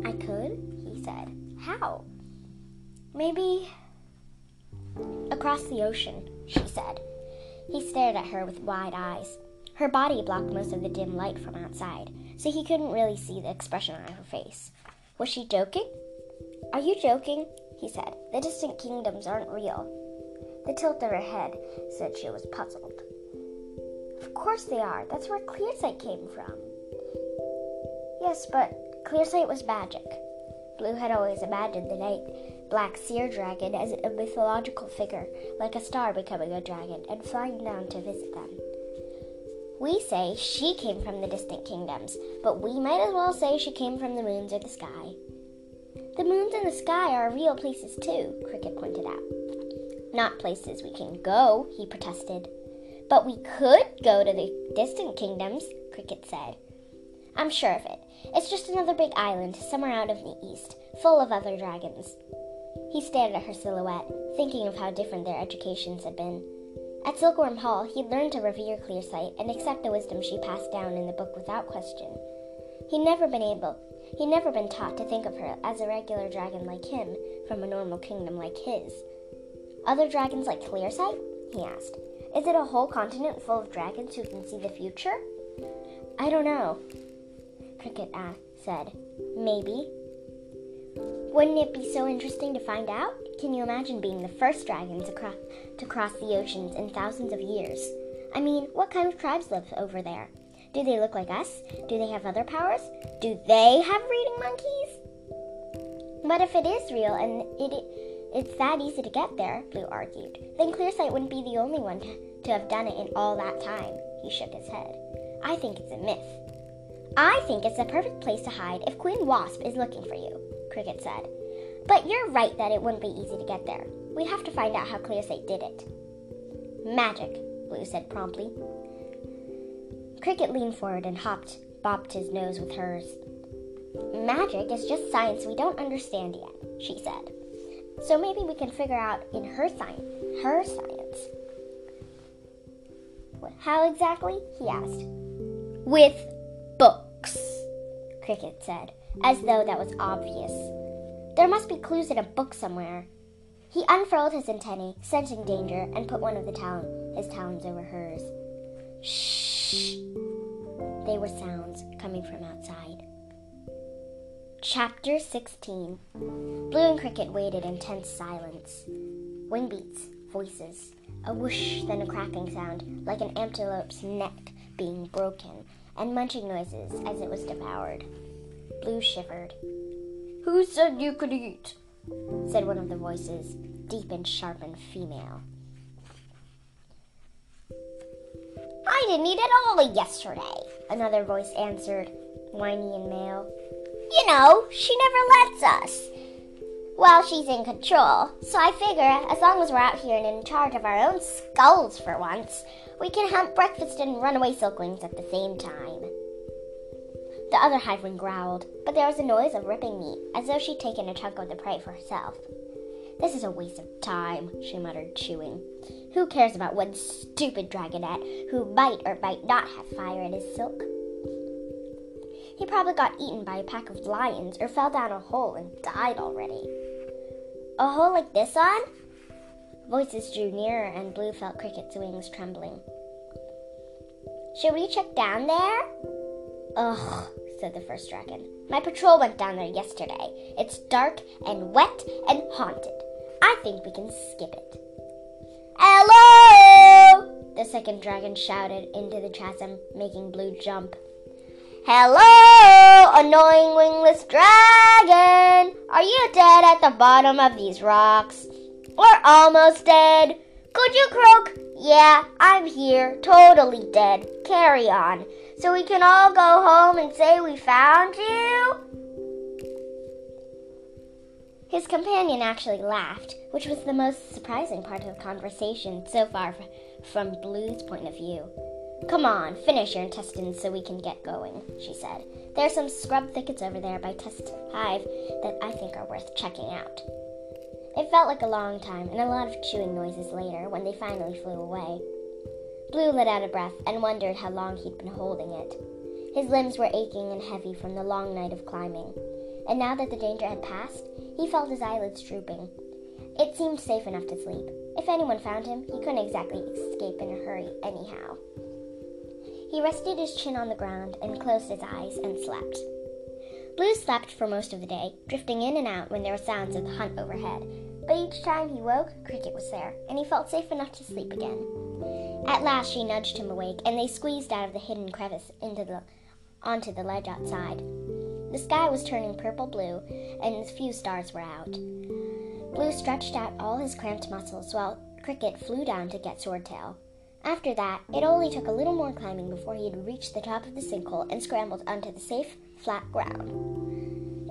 I could, he said. How? Maybe Across the ocean, she said. He stared at her with wide eyes. Her body blocked most of the dim light from outside, so he couldn't really see the expression on her face. Was she joking? Are you joking? he said. The distant kingdoms aren't real. The tilt of her head said she was puzzled. Of course they are. That's where Clearsight came from. Yes, but Clearsight was magic. Blue had always imagined the night black seer dragon as a mythological figure, like a star becoming a dragon and flying down to visit them. We say she came from the distant kingdoms, but we might as well say she came from the moons or the sky. The moons and the sky are real places too, Cricket pointed out. Not places we can go, he protested. But we could go to the distant kingdoms, Cricket said. I'm sure of it. It's just another big island somewhere out of the east, full of other dragons. He stared at her silhouette, thinking of how different their educations had been. At Silkworm Hall, he'd learned to revere Clearsight and accept the wisdom she passed down in the book without question. He'd never been able, he'd never been taught to think of her as a regular dragon like him from a normal kingdom like his. Other dragons like Clearsight? he asked. Is it a whole continent full of dragons who can see the future? I don't know, Cricket said. Maybe. Wouldn't it be so interesting to find out? Can you imagine being the first dragon to, to cross the oceans in thousands of years? I mean, what kind of tribes live over there? Do they look like us? Do they have other powers? Do they have reading monkeys? But if it is real and it it's that easy to get there, Blue argued, then Clearsight wouldn't be the only one to, have done it in all that time. He shook his head. I think it's a myth. I think it's the perfect place to hide if Queen Wasp is looking for you, Cricket said. But you're right that it wouldn't be easy to get there. We'd have to find out how Clearsight did it. Magic, Blue said promptly. Cricket leaned forward and hopped, bopped his nose with hers. Magic is just science we don't understand yet, she said. So maybe we can figure out in her science, her science. How exactly? he asked. With books, Cricket said, as though that was obvious. There must be clues in a book somewhere. He unfurled his antennae, sensing danger, and put one of the talon, his talons over hers. Shh! They were sounds coming from outside. Chapter 16 Blue and Cricket waited in tense silence. Wing beats, voices, a whoosh, then a cracking sound, like an antelope's neck being broken, and munching noises as it was devoured. Blue shivered. Who said you could eat? said one of the voices, deep and sharp and female. I didn't eat at all yesterday, another voice answered, whiny and male. You know, she never lets us. Well, she's in control, so I figure as long as we're out here and in charge of our own skulls for once, we can hunt breakfast and runaway silkwings at the same time. The other hiveling growled, but there was a noise of ripping meat, as though she'd taken a chunk of the prey for herself. This is a waste of time, she muttered, chewing. Who cares about one stupid dragonette who might or might not have fire in his silk? He probably got eaten by a pack of lions or fell down a hole and died already. A hole like this one? Voices drew nearer and Blue felt Cricket's wings trembling. Should we check down there? Ugh, said the first dragon. My patrol went down there yesterday. It's dark and wet and haunted. I think we can skip it. Hello! The second dragon shouted into the chasm, making Blue jump. Hello, annoying wingless dragon! Are you dead at the bottom of these rocks? Or almost dead? Could you croak? Yeah, I'm here, totally dead. Carry on. So we can all go home and say we found you? His companion actually laughed, which was the most surprising part of the conversation so far from Blue's point of view. Come on, finish your intestines so we can get going, she said. There are some scrub thickets over there by Tsetse Hive that I think are worth checking out. It felt like a long time and a lot of chewing noises later when they finally flew away. Blue let out a breath and wondered how long he'd been holding it. His limbs were aching and heavy from the long night of climbing, and now that the danger had passed, he felt his eyelids drooping. It seemed safe enough to sleep. If anyone found him, he couldn't exactly escape in a hurry, anyhow. He rested his chin on the ground and closed his eyes and slept. Blue slept for most of the day, drifting in and out when there were sounds of the hunt overhead. But each time he woke, Cricket was there, and he felt safe enough to sleep again. At last she nudged him awake, and they squeezed out of the hidden crevice into the onto the ledge outside. The sky was turning purple blue, and a few stars were out. Blue stretched out all his cramped muscles while Cricket flew down to get Swordtail. After that, it only took a little more climbing before he had reached the top of the sinkhole and scrambled onto the safe, flat ground.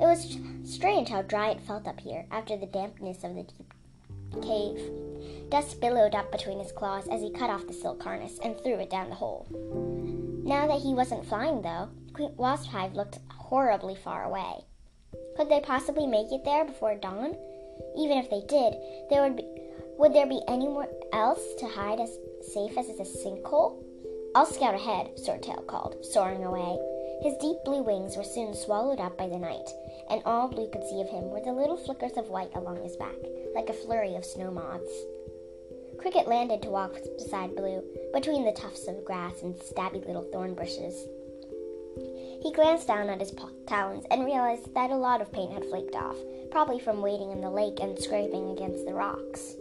It was strange how dry it felt up here after the dampness of the deep cave. Dust billowed up between his claws as he cut off the silk harness and threw it down the hole. Now that he wasn't flying, though, Queen Wasp Hive looked horribly far away. Could they possibly make it there before dawn? Even if they did, there would be would there be anywhere else to hide as safe as a sinkhole? I'll scout ahead, Swordtail called, soaring away. His deep blue wings were soon swallowed up by the night, and all Blue could see of him were the little flickers of white along his back, like a flurry of snow moths. Cricket landed to walk beside Blue, between the tufts of grass and stabby little thorn bushes. He glanced down at his talons and realized that a lot of paint had flaked off, probably from wading in the lake and scraping against the rocks.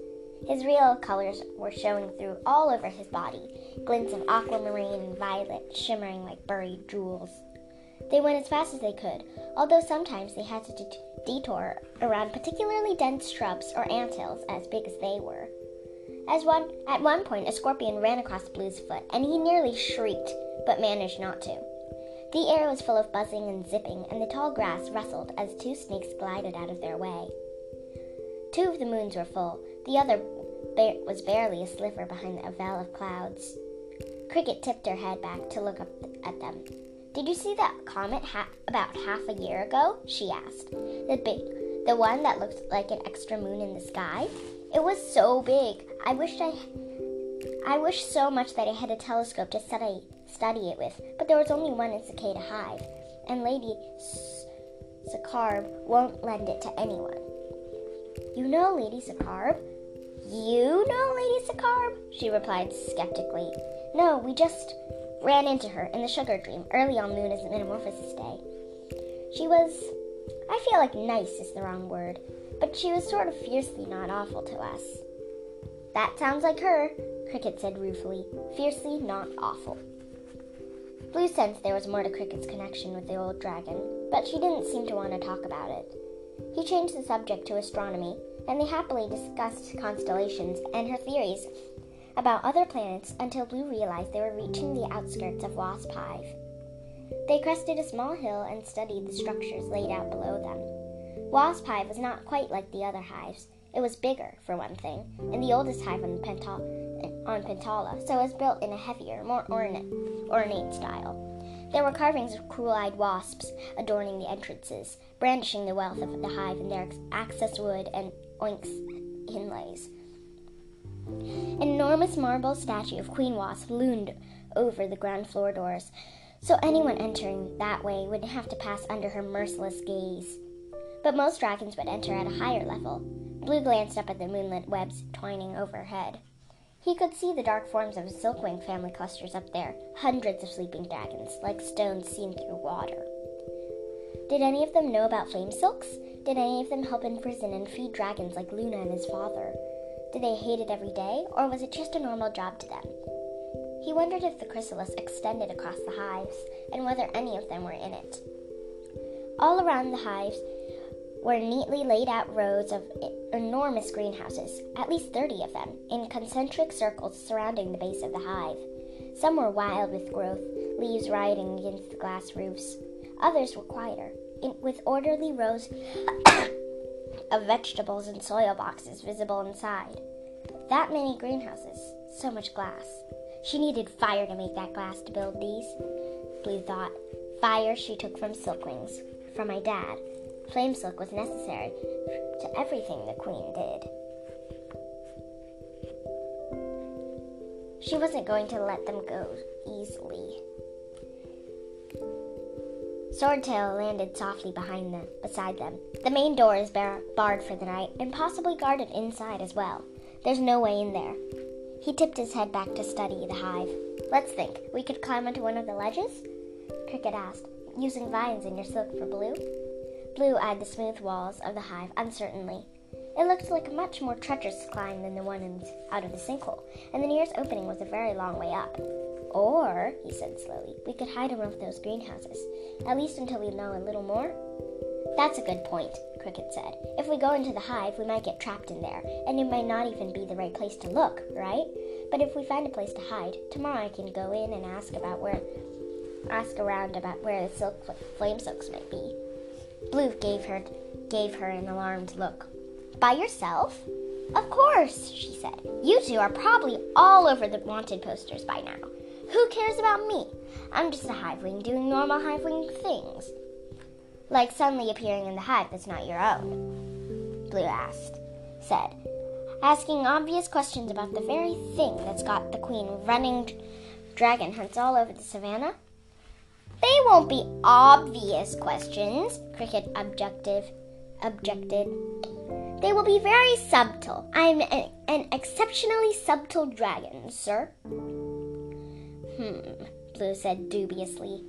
His real colors were showing through all over his body, glints of aquamarine and violet shimmering like buried jewels. They went as fast as they could, although sometimes they had to d- detour around particularly dense shrubs or ant hills as big as they were. As one, at one point, a scorpion ran across Blue's foot, and he nearly shrieked, but managed not to. The air was full of buzzing and zipping, and the tall grass rustled as two snakes glided out of their way. Two of the moons were full, the other ba- was barely a sliver behind a veil of clouds. Cricket tipped her head back to look up at them. Did you see that comet ha- about half a year ago? she asked. The big, the one that looked like an extra moon in the sky. It was so big. I wished I, I wish so much that I had a telescope to study study it with. But there was only one in Cicada Hive, and Lady Scarab won't lend it to anyone. You know Lady Scarab? You know Lady Scarab? She replied skeptically. No, we just ran into her in the sugar dream early on Luna's Metamorphosis Day. She was, I feel like nice is the wrong word, but she was sort of fiercely not awful to us. That sounds like her, Cricket said ruefully. Fiercely not awful. Blue sensed there was more to Cricket's connection with the old dragon, but she didn't seem to want to talk about it. He changed the subject to astronomy, and they happily discussed constellations and her theories about other planets until Blue realized they were reaching the outskirts of Wasp Hive. They crested a small hill and studied the structures laid out below them. Wasp Hive was not quite like the other hives. It was bigger, for one thing, and the oldest hive on, on Pantala, so it was built in a heavier, more ornate, ornate style. There were carvings of cruel eyed wasps adorning the entrances, brandishing the wealth of the hive in their access wood and onyx inlays. An enormous marble statue of Queen Wasp loomed over the ground floor doors, so anyone entering that way would have to pass under her merciless gaze. But most dragons would enter at a higher level. Blue glanced up at the moonlit webs twining overhead. He could see the dark forms of silkwing family clusters up there, hundreds of sleeping dragons, like stones seen through water. Did any of them know about flame silks? Did any of them help imprison and feed dragons like Luna and his father? Did they hate it every day, or was it just a normal job to them? He wondered if the chrysalis extended across the hives, and whether any of them were in it. All around the hives, were neatly laid out rows of enormous greenhouses, at least 30 of them, in concentric circles surrounding the base of the hive. Some were wild with growth, leaves rioting against the glass roofs. Others were quieter, in, with orderly rows of vegetables and soil boxes visible inside. That many greenhouses, so much glass. She needed fire to make that glass to build these. Blue thought. Fire she took from silkwings, from my dad, Flame silk was necessary to everything the queen did. She wasn't going to let them go easily. Swordtail landed softly behind them, beside them. The main door is bar- barred for the night and possibly guarded inside as well. There's no way in there. He tipped his head back to study the hive. Let's think. We could climb onto one of the ledges? Cricket asked, using vines in your silk for blue. Blue eyed the smooth walls of the hive uncertainly. It looked like a much more treacherous climb than the one out of the sinkhole, and the nearest opening was a very long way up. Or, he said slowly, we could hide of those greenhouses, at least until we know a little more. That's a good point, Cricket said. If we go into the hive, we might get trapped in there, and it might not even be the right place to look, right? But if we find a place to hide, tomorrow I can go in and ask about where, ask around about where the silk flame silks might be. Blue gave her gave her an alarmed look. By yourself? Of course, she said. You two are probably all over the wanted posters by now. Who cares about me? I'm just a hiveling doing normal hiveling things. Like suddenly appearing in the hive that's not your own. Blue asked, said, asking obvious questions about the very thing that's got the queen running dragon hunts all over the savannah. They won't be obvious questions, Cricket objective objected. They will be very subtle. I'm an, an exceptionally subtle dragon, sir. Hmm, Blue said dubiously.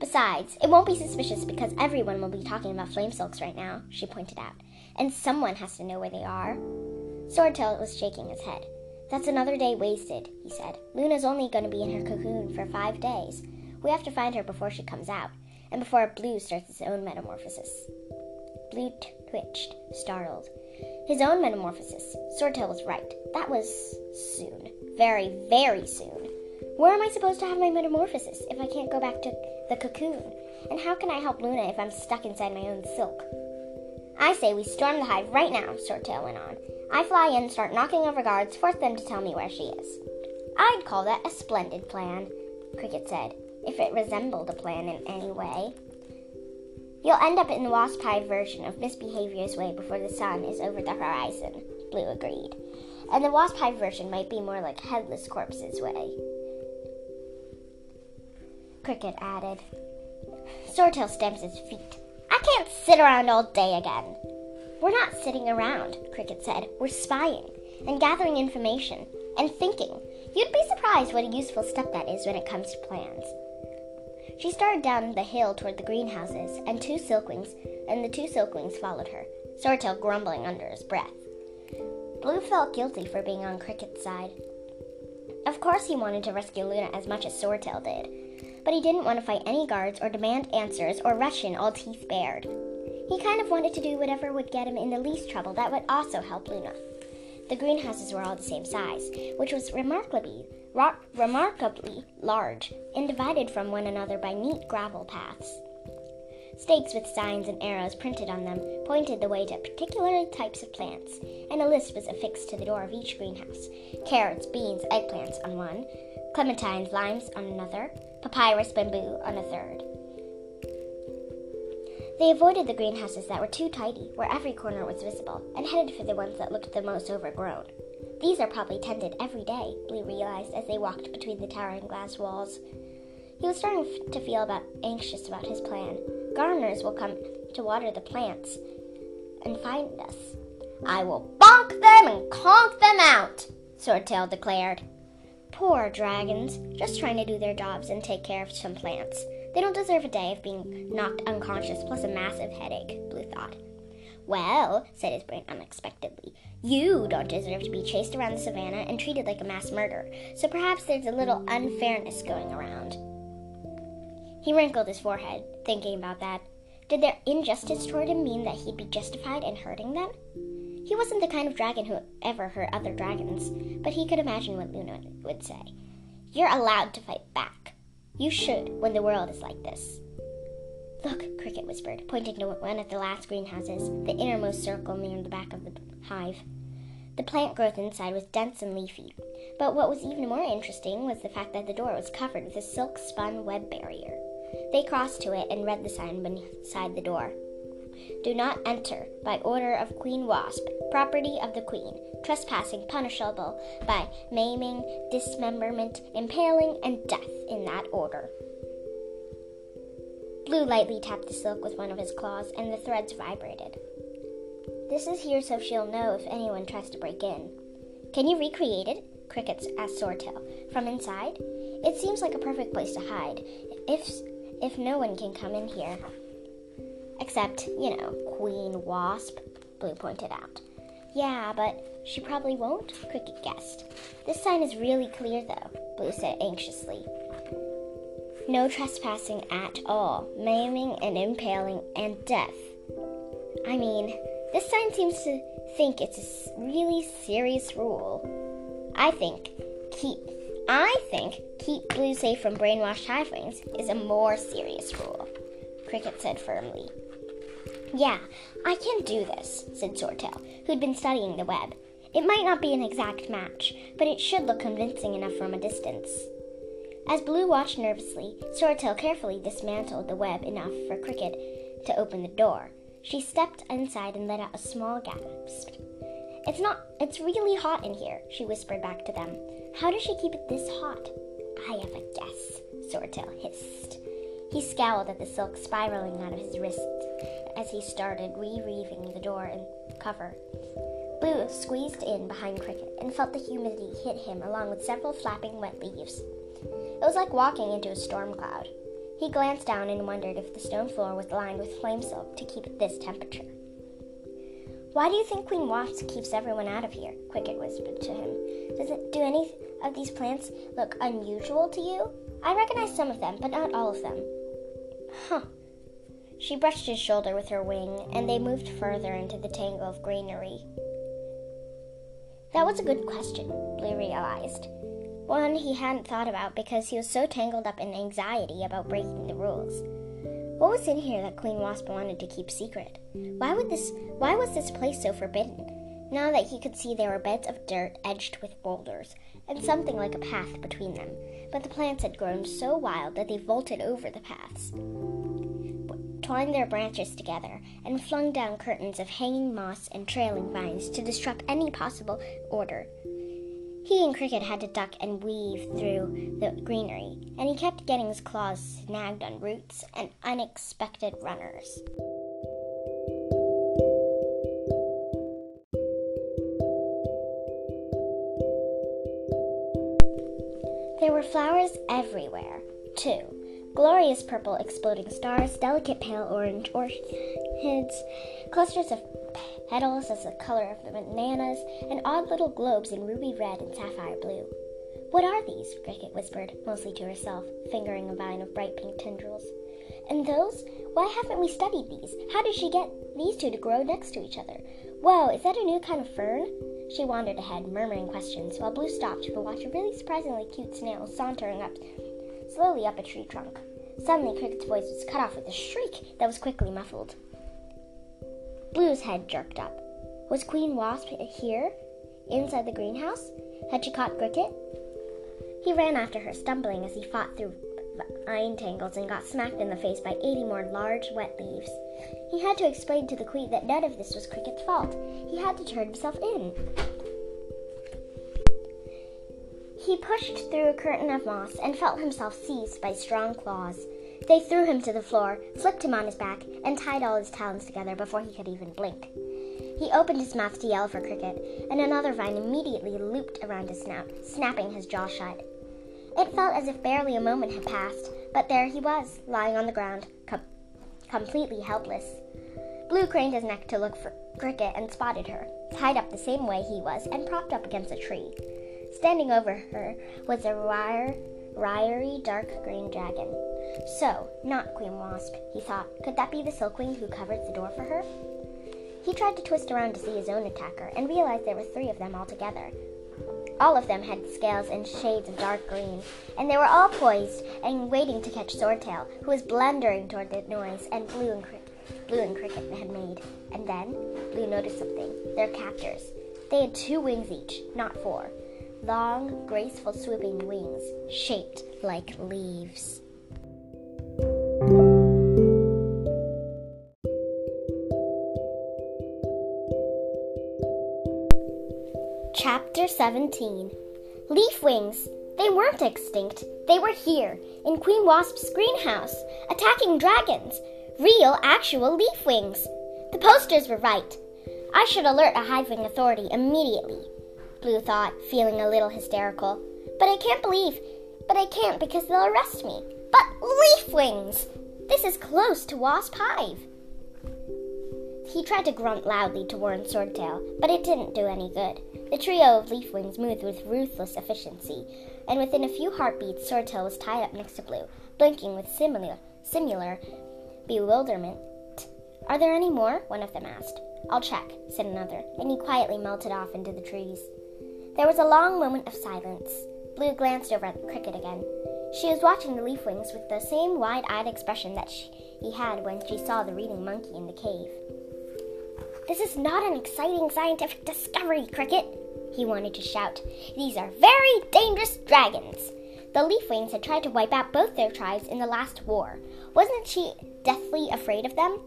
Besides, it won't be suspicious because everyone will be talking about flame silks right now, she pointed out, and someone has to know where they are. Swordtail was shaking his head. That's another day wasted, he said. Luna's only going to be in her cocoon for five days. We have to find her before she comes out, and before Blue starts his own metamorphosis. Blue twitched, startled. His own metamorphosis. Swordtail was right. That was soon. Very, very soon. Where am I supposed to have my metamorphosis if I can't go back to the cocoon? And how can I help Luna if I'm stuck inside my own silk? I say we storm the hive right now, Swordtail went on. I fly in, start knocking over guards, force them to tell me where she is. I'd call that a splendid plan, Cricket said if it resembled a plan in any way. You'll end up in the wasp hive version of Misbehavior's Way before the sun is over the horizon, Blue agreed. And the wasp hive version might be more like Headless Corpse's way. Cricket added. Swordtail stamps his feet. I can't sit around all day again. We're not sitting around, Cricket said. We're spying and gathering information and thinking. You'd be surprised what a useful step that is when it comes to plans. She started down the hill toward the greenhouses, and two silkwings and the two silkwings followed her, Swordtail grumbling under his breath. Blue felt guilty for being on Cricket's side. Of course he wanted to rescue Luna as much as Swordtail did, but he didn't want to fight any guards or demand answers or rush in all teeth bared. He kind of wanted to do whatever would get him in the least trouble that would also help Luna. The greenhouses were all the same size, which was remarkably remarkably large and divided from one another by neat gravel paths. Stakes with signs and arrows printed on them pointed the way to particular types of plants, and a list was affixed to the door of each greenhouse carrots, beans, eggplants on one, clementines, limes on another, papyrus, bamboo on a third. They avoided the greenhouses that were too tidy, where every corner was visible, and headed for the ones that looked the most overgrown. These are probably tended every day, Blue realized as they walked between the towering glass walls. He was starting to feel about anxious about his plan. Gardeners will come to water the plants and find us. I will bonk them and conk them out, Swordtail declared. Poor dragons, just trying to do their jobs and take care of some plants. They don't deserve a day of being knocked unconscious plus a massive headache, Blue thought. Well, said his brain unexpectedly, you don't deserve to be chased around the savannah and treated like a mass murderer, so perhaps there's a little unfairness going around. He wrinkled his forehead, thinking about that. Did their injustice toward him mean that he'd be justified in hurting them? He wasn't the kind of dragon who ever hurt other dragons, but he could imagine what Luna would say. You're allowed to fight back. You should when the world is like this. Look, Cricket whispered, pointing to one of the last greenhouses, the innermost circle near the back of the hive. The plant growth inside was dense and leafy, but what was even more interesting was the fact that the door was covered with a silk spun web barrier. They crossed to it and read the sign beside the door. Do not enter by order of Queen Wasp, property of the Queen, trespassing punishable by maiming, dismemberment, impaling, and death in that order. Blue lightly tapped the silk with one of his claws, and the threads vibrated. This is here so she'll know if anyone tries to break in. Can you recreate it? Crickets asked Swordtail. From inside? It seems like a perfect place to hide, if if no one can come in here. Except, you know, Queen Wasp, Blue pointed out. Yeah, but she probably won't, Cricket guessed. This sign is really clear, though, Blue said anxiously. No trespassing at all, maiming and impaling, and death. I mean, this sign seems to think it's a really serious rule. I think keep I think keep Blue safe from brainwashed hivewings is a more serious rule, Cricket said firmly. Yeah, I can do this, said Swordtail, who'd been studying the web. It might not be an exact match, but it should look convincing enough from a distance. As Blue watched nervously, Swordtail carefully dismantled the web enough for Cricket to open the door. She stepped inside and let out a small gasp. It's not, it's really hot in here, she whispered back to them. How does she keep it this hot? I have a guess, Swordtail hissed. He scowled at the silk spiraling out of his wrists as he started reweaving the door and cover. Blue squeezed in behind Cricket and felt the humidity hit him along with several flapping wet leaves. It was like walking into a storm cloud. He glanced down and wondered if the stone floor was lined with flame silk to keep it this temperature. Why do you think Queen Wasp keeps everyone out of here? Cricket whispered to him. Does it do any of these plants look unusual to you? I recognize some of them, but not all of them. Huh. She brushed his shoulder with her wing, and they moved further into the tangle of greenery. That was a good question, Blue realized. One he hadn't thought about because he was so tangled up in anxiety about breaking the rules. What was in here that Queen Wasp wanted to keep secret? Why would this why was this place so forbidden? Now that he could see there were beds of dirt edged with boulders, and something like a path between them, but the plants had grown so wild that they vaulted over the paths, twined their branches together, and flung down curtains of hanging moss and trailing vines to disrupt any possible order. He and Cricket had to duck and weave through the greenery, and he kept getting his claws snagged on roots and unexpected runners. There were flowers everywhere, too. Glorious purple exploding stars, delicate pale orange orchids, clusters of petals as the color of the bananas, and odd little globes in ruby red and sapphire blue. What are these? Cricket whispered, mostly to herself, fingering a vine of bright pink tendrils. And those? Why haven't we studied these? How did she get these two to grow next to each other? Whoa, is that a new kind of fern? She wandered ahead, murmuring questions, while Blue stopped to watch a really surprisingly cute snail sauntering up slowly up a tree trunk. Suddenly, Cricket's voice was cut off with a shriek that was quickly muffled. Blue's head jerked up. Was Queen Wasp here, inside the greenhouse? Had she caught Cricket? He ran after her, stumbling as he fought through vine tangles and got smacked in the face by 80 more large, wet leaves. He had to explain to the Queen that none of this was Cricket's fault. He had to turn himself in. He pushed through a curtain of moss and felt himself seized by strong claws. They threw him to the floor, flipped him on his back, and tied all his talons together before he could even blink. He opened his mouth to yell for Cricket, and another vine immediately looped around his snout, snapping his jaw shut. It felt as if barely a moment had passed, but there he was, lying on the ground, com- completely helpless. Blue craned his neck to look for Cricket and spotted her, tied up the same way he was and propped up against a tree. Standing over her was a wire, wiry, dark green dragon. So, not Queen Wasp, he thought. Could that be the Silkwing who covered the door for her? He tried to twist around to see his own attacker and realized there were three of them altogether. All of them had scales in shades of dark green, and they were all poised and waiting to catch Swordtail, who was blundering toward the noise and Blue and, Blue and Cricket had made. And then Blue noticed something. Their captors. They had two wings each, not four long, graceful, swooping wings shaped like leaves. Chapter 17 Leaf Wings! They weren't extinct. They were here, in Queen Wasp's greenhouse, attacking dragons. Real, actual leaf wings. The posters were right. I should alert a Hivewing authority immediately. Blue thought, feeling a little hysterical. But I can't believe. But I can't because they'll arrest me. But leaf wings! This is close to Wasp Hive. He tried to grunt loudly to warn Swordtail, but it didn't do any good. The trio of leaf wings moved with ruthless efficiency, and within a few heartbeats, Swordtail was tied up next to Blue, blinking with similar, similar bewilderment. Are there any more? One of them asked. I'll check, said another, and he quietly melted off into the trees. There was a long moment of silence. Blue glanced over at Cricket again. She was watching the leafwings with the same wide eyed expression that she had when she saw the reading monkey in the cave. This is not an exciting scientific discovery, Cricket, he wanted to shout. These are very dangerous dragons. The leafwings had tried to wipe out both their tribes in the last war. Wasn't she deathly afraid of them?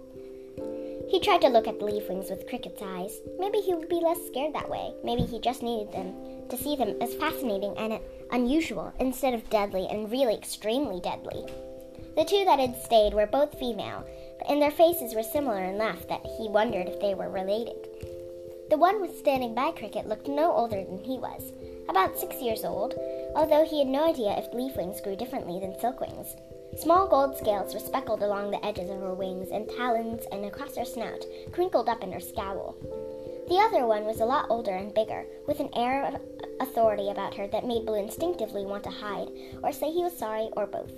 He tried to look at the leafwings with Cricket's eyes. Maybe he would be less scared that way. Maybe he just needed them to see them as fascinating and unusual instead of deadly and really extremely deadly. The two that had stayed were both female, and their faces were similar enough that he wondered if they were related. The one standing by Cricket looked no older than he was, about six years old, although he had no idea if leafwings grew differently than silkwings. Small gold scales were speckled along the edges of her wings and talons and across her snout, crinkled up in her scowl. The other one was a lot older and bigger, with an air of authority about her that made Blue instinctively want to hide, or say he was sorry, or both.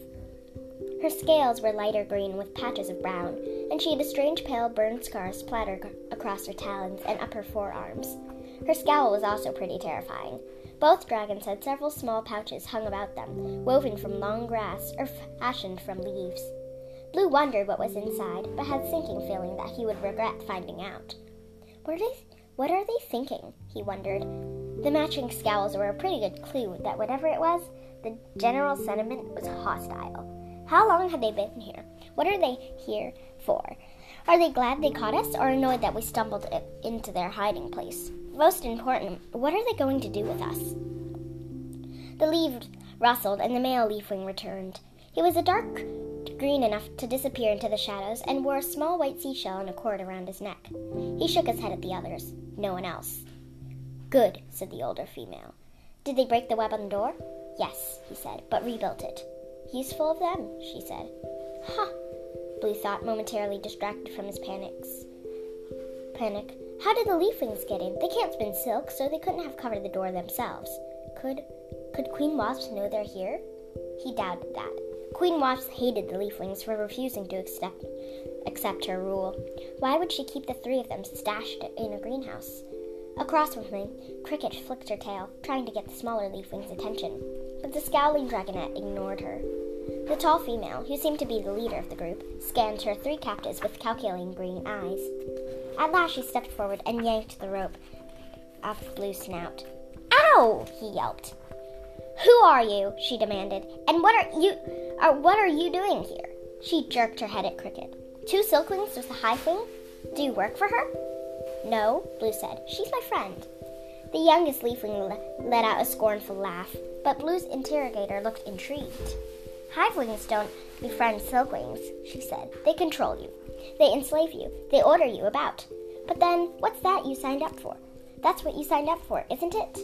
Her scales were lighter green with patches of brown, and she had a strange pale burn scar splattered across her talons and up her forearms. Her scowl was also pretty terrifying. Both dragons had several small pouches hung about them, woven from long grass or fashioned from leaves. Blue wondered what was inside, but had a sinking feeling that he would regret finding out. What are they, what are they thinking? he wondered. The matching scowls were a pretty good clue that whatever it was, the general sentiment was hostile. How long had they been here? What are they here for? Are they glad they caught us or annoyed that we stumbled into their hiding place? Most important, what are they going to do with us? The leaves rustled and the male leafwing returned. He was a dark green enough to disappear into the shadows and wore a small white seashell and a cord around his neck. He shook his head at the others. No one else. Good, said the older female. Did they break the web on the door? Yes, he said, but rebuilt it. He's full of them, she said. Ha! Huh, Blue thought, momentarily distracted from his panics. Panic. How did the leafwings get in? They can't spin silk, so they couldn't have covered the door themselves. Could could Queen Wasp know they're here? He doubted that. Queen Wasp hated the leafwings for refusing to accept accept her rule. Why would she keep the three of them stashed in a greenhouse? Across from him, Cricket flicked her tail, trying to get the smaller leafwing's attention, but the scowling dragonette ignored her. The tall female, who seemed to be the leader of the group, scanned her three captives with calculating green eyes. At last, she stepped forward and yanked the rope off Blue's snout. Ow! he yelped. Who are you? she demanded. And what are you or what are you doing here? She jerked her head at Cricket. Two silkwings with a high thing? Do you work for her? No, Blue said. She's my friend. The youngest leafling let out a scornful laugh, but Blue's interrogator looked intrigued. Hivewings don't befriend silkwings, she said. They control you. They enslave you. They order you about. But then, what's that you signed up for? That's what you signed up for, isn't it?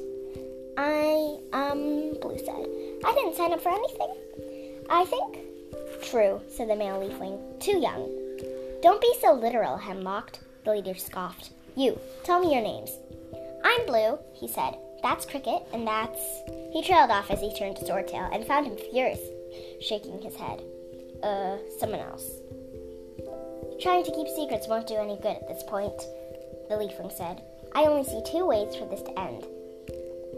I, um, Blue said. I didn't sign up for anything. I think. True, said the male leafling. Too young. Don't be so literal, Hemlock, the leader scoffed. You, tell me your names. I'm Blue, he said. That's Cricket, and that's. He trailed off as he turned to Swordtail and found him furious, shaking his head. Uh, someone else. Trying to keep secrets won't do any good at this point, the leafling said. I only see two ways for this to end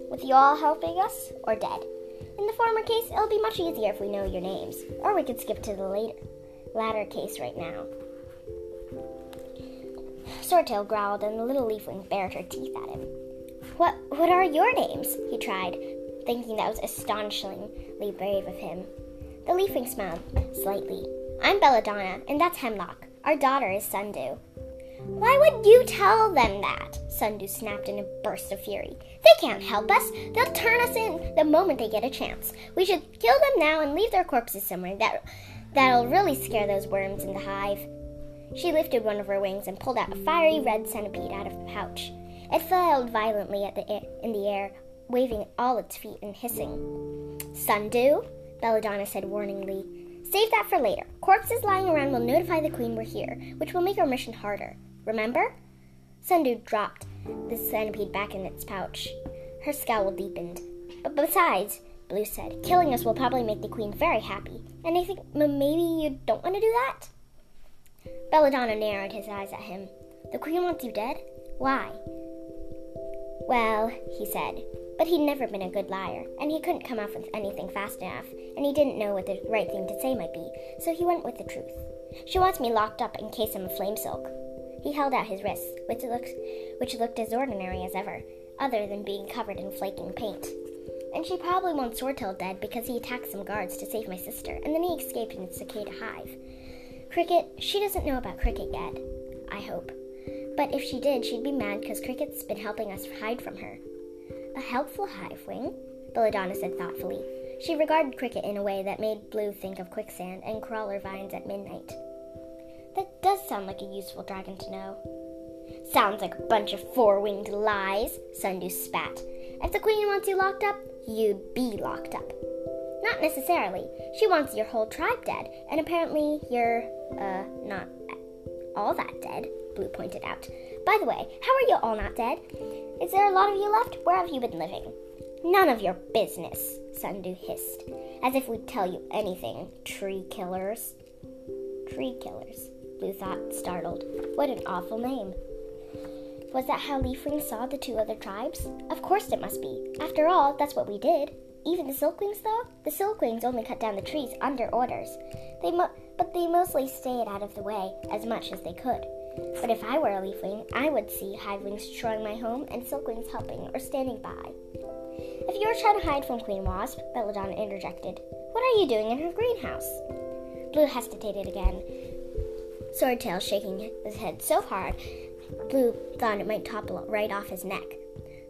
with you all helping us, or dead. In the former case, it'll be much easier if we know your names, or we could skip to the later, latter case right now. Swordtail growled, and the little leafling bared her teeth at him. What, what are your names? he tried, thinking that was astonishingly brave of him. The leafling smiled slightly. I'm Belladonna, and that's Hemlock. Our daughter is Sundew. Why would you tell them that? Sundew snapped in a burst of fury. They can't help us. They'll turn us in the moment they get a chance. We should kill them now and leave their corpses somewhere that that'll really scare those worms in the hive. She lifted one of her wings and pulled out a fiery red centipede out of the pouch. It flailed violently the air, in the air, waving all its feet and hissing. Sundew, Belladonna said warningly. Save that for later. Corpses lying around will notify the queen we're here, which will make our mission harder. Remember? Sundew dropped the centipede back in its pouch. Her scowl deepened. But besides, Blue said, killing us will probably make the queen very happy. And I think maybe you don't want to do that? Belladonna narrowed his eyes at him. The queen wants you dead? Why? Well, he said, but he'd never been a good liar, and he couldn't come up with anything fast enough, and he didn't know what the right thing to say might be, so he went with the truth. She wants me locked up in case I'm a flame silk. He held out his wrists, which looked, which looked as ordinary as ever, other than being covered in flaking paint. And she probably wants Swordtail dead because he attacked some guards to save my sister, and then he escaped in a cicada hive. Cricket, she doesn't know about Cricket yet, I hope. But if she did, she'd be mad because Cricket's been helping us hide from her. A helpful hivewing, Belladonna said thoughtfully. She regarded Cricket in a way that made Blue think of quicksand and crawler vines at midnight. That does sound like a useful dragon to know. Sounds like a bunch of four winged lies, Sundew spat. If the queen wants you locked up, you'd be locked up. Not necessarily. She wants your whole tribe dead, and apparently you're, uh, not all that dead, Blue pointed out. By the way, how are you all not dead? Is there a lot of you left? Where have you been living? None of your business, Sundew hissed, as if we'd tell you anything, tree killers. Tree killers, Blue thought, startled. What an awful name. Was that how Leafwing saw the two other tribes? Of course it must be. After all, that's what we did. Even the Silkwings, though? The Silkwings only cut down the trees under orders. They mo- but they mostly stayed out of the way as much as they could. But if I were a leafling, I would see hivewings destroying my home and silkwings helping or standing by. If you were trying to hide from Queen Wasp, Belladonna interjected, what are you doing in her greenhouse? Blue hesitated again, Swordtail shaking his head so hard, Blue thought it might topple right off his neck.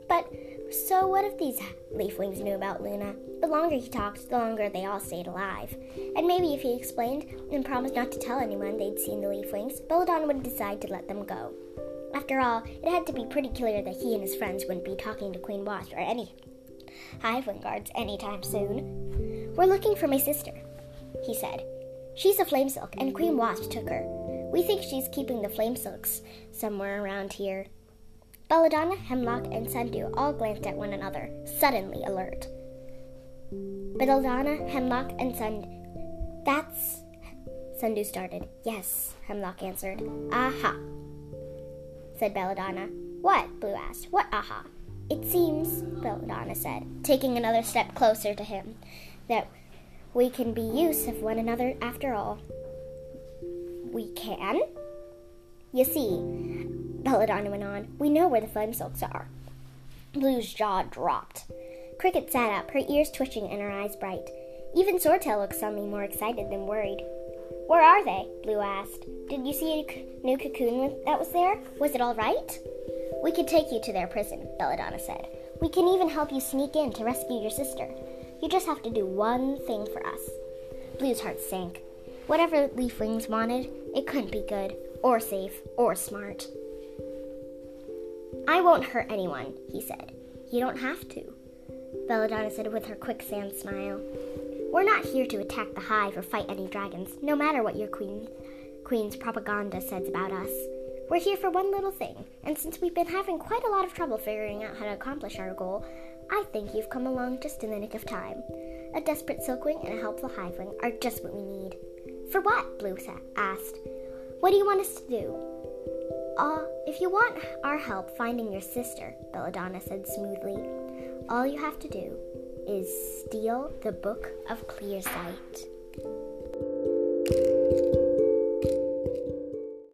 But so what if these leafwings knew about Luna? The longer he talked, the longer they all stayed alive. And maybe if he explained and promised not to tell anyone they'd seen the leafwings, Belladonna would decide to let them go. After all, it had to be pretty clear that he and his friends wouldn't be talking to Queen Wasp or any Hivewing guards anytime soon. We're looking for my sister, he said. She's a flame silk, and Queen Wasp took her. We think she's keeping the flame silks somewhere around here. Belladonna, Hemlock, and Sundew all glanced at one another, suddenly alert. Belladonna, Hemlock, and Sund. That's. Sundew started. Yes, Hemlock answered. Aha, said Belladonna. What? Blue asked. What aha? It seems, Belladonna said, taking another step closer to him, that We can be use of one another after all. We can? You see, Belladonna went on, we know where the flame silks are. Blue's jaw dropped. Cricket sat up, her ears twitching and her eyes bright. Even Swordtail looked suddenly more excited than worried. Where are they? Blue asked. Did you see a new cocoon that was there? Was it all right? We could take you to their prison, Belladonna said. We can even help you sneak in to rescue your sister. You just have to do one thing for us. Blue's heart sank. Whatever Leaf Wings wanted, it couldn't be good, or safe, or smart. I won't hurt anyone, he said. You don't have to. Belladonna said with her quicksand smile. We're not here to attack the hive or fight any dragons, no matter what your queen, queen's propaganda says about us. We're here for one little thing, and since we've been having quite a lot of trouble figuring out how to accomplish our goal, I think you've come along just in the nick of time. A desperate silkwing and a helpful hivewing are just what we need. For what? Blue asked. What do you want us to do? Uh, if you want our help finding your sister, Belladonna said smoothly, all you have to do is steal the Book of Clear Sight.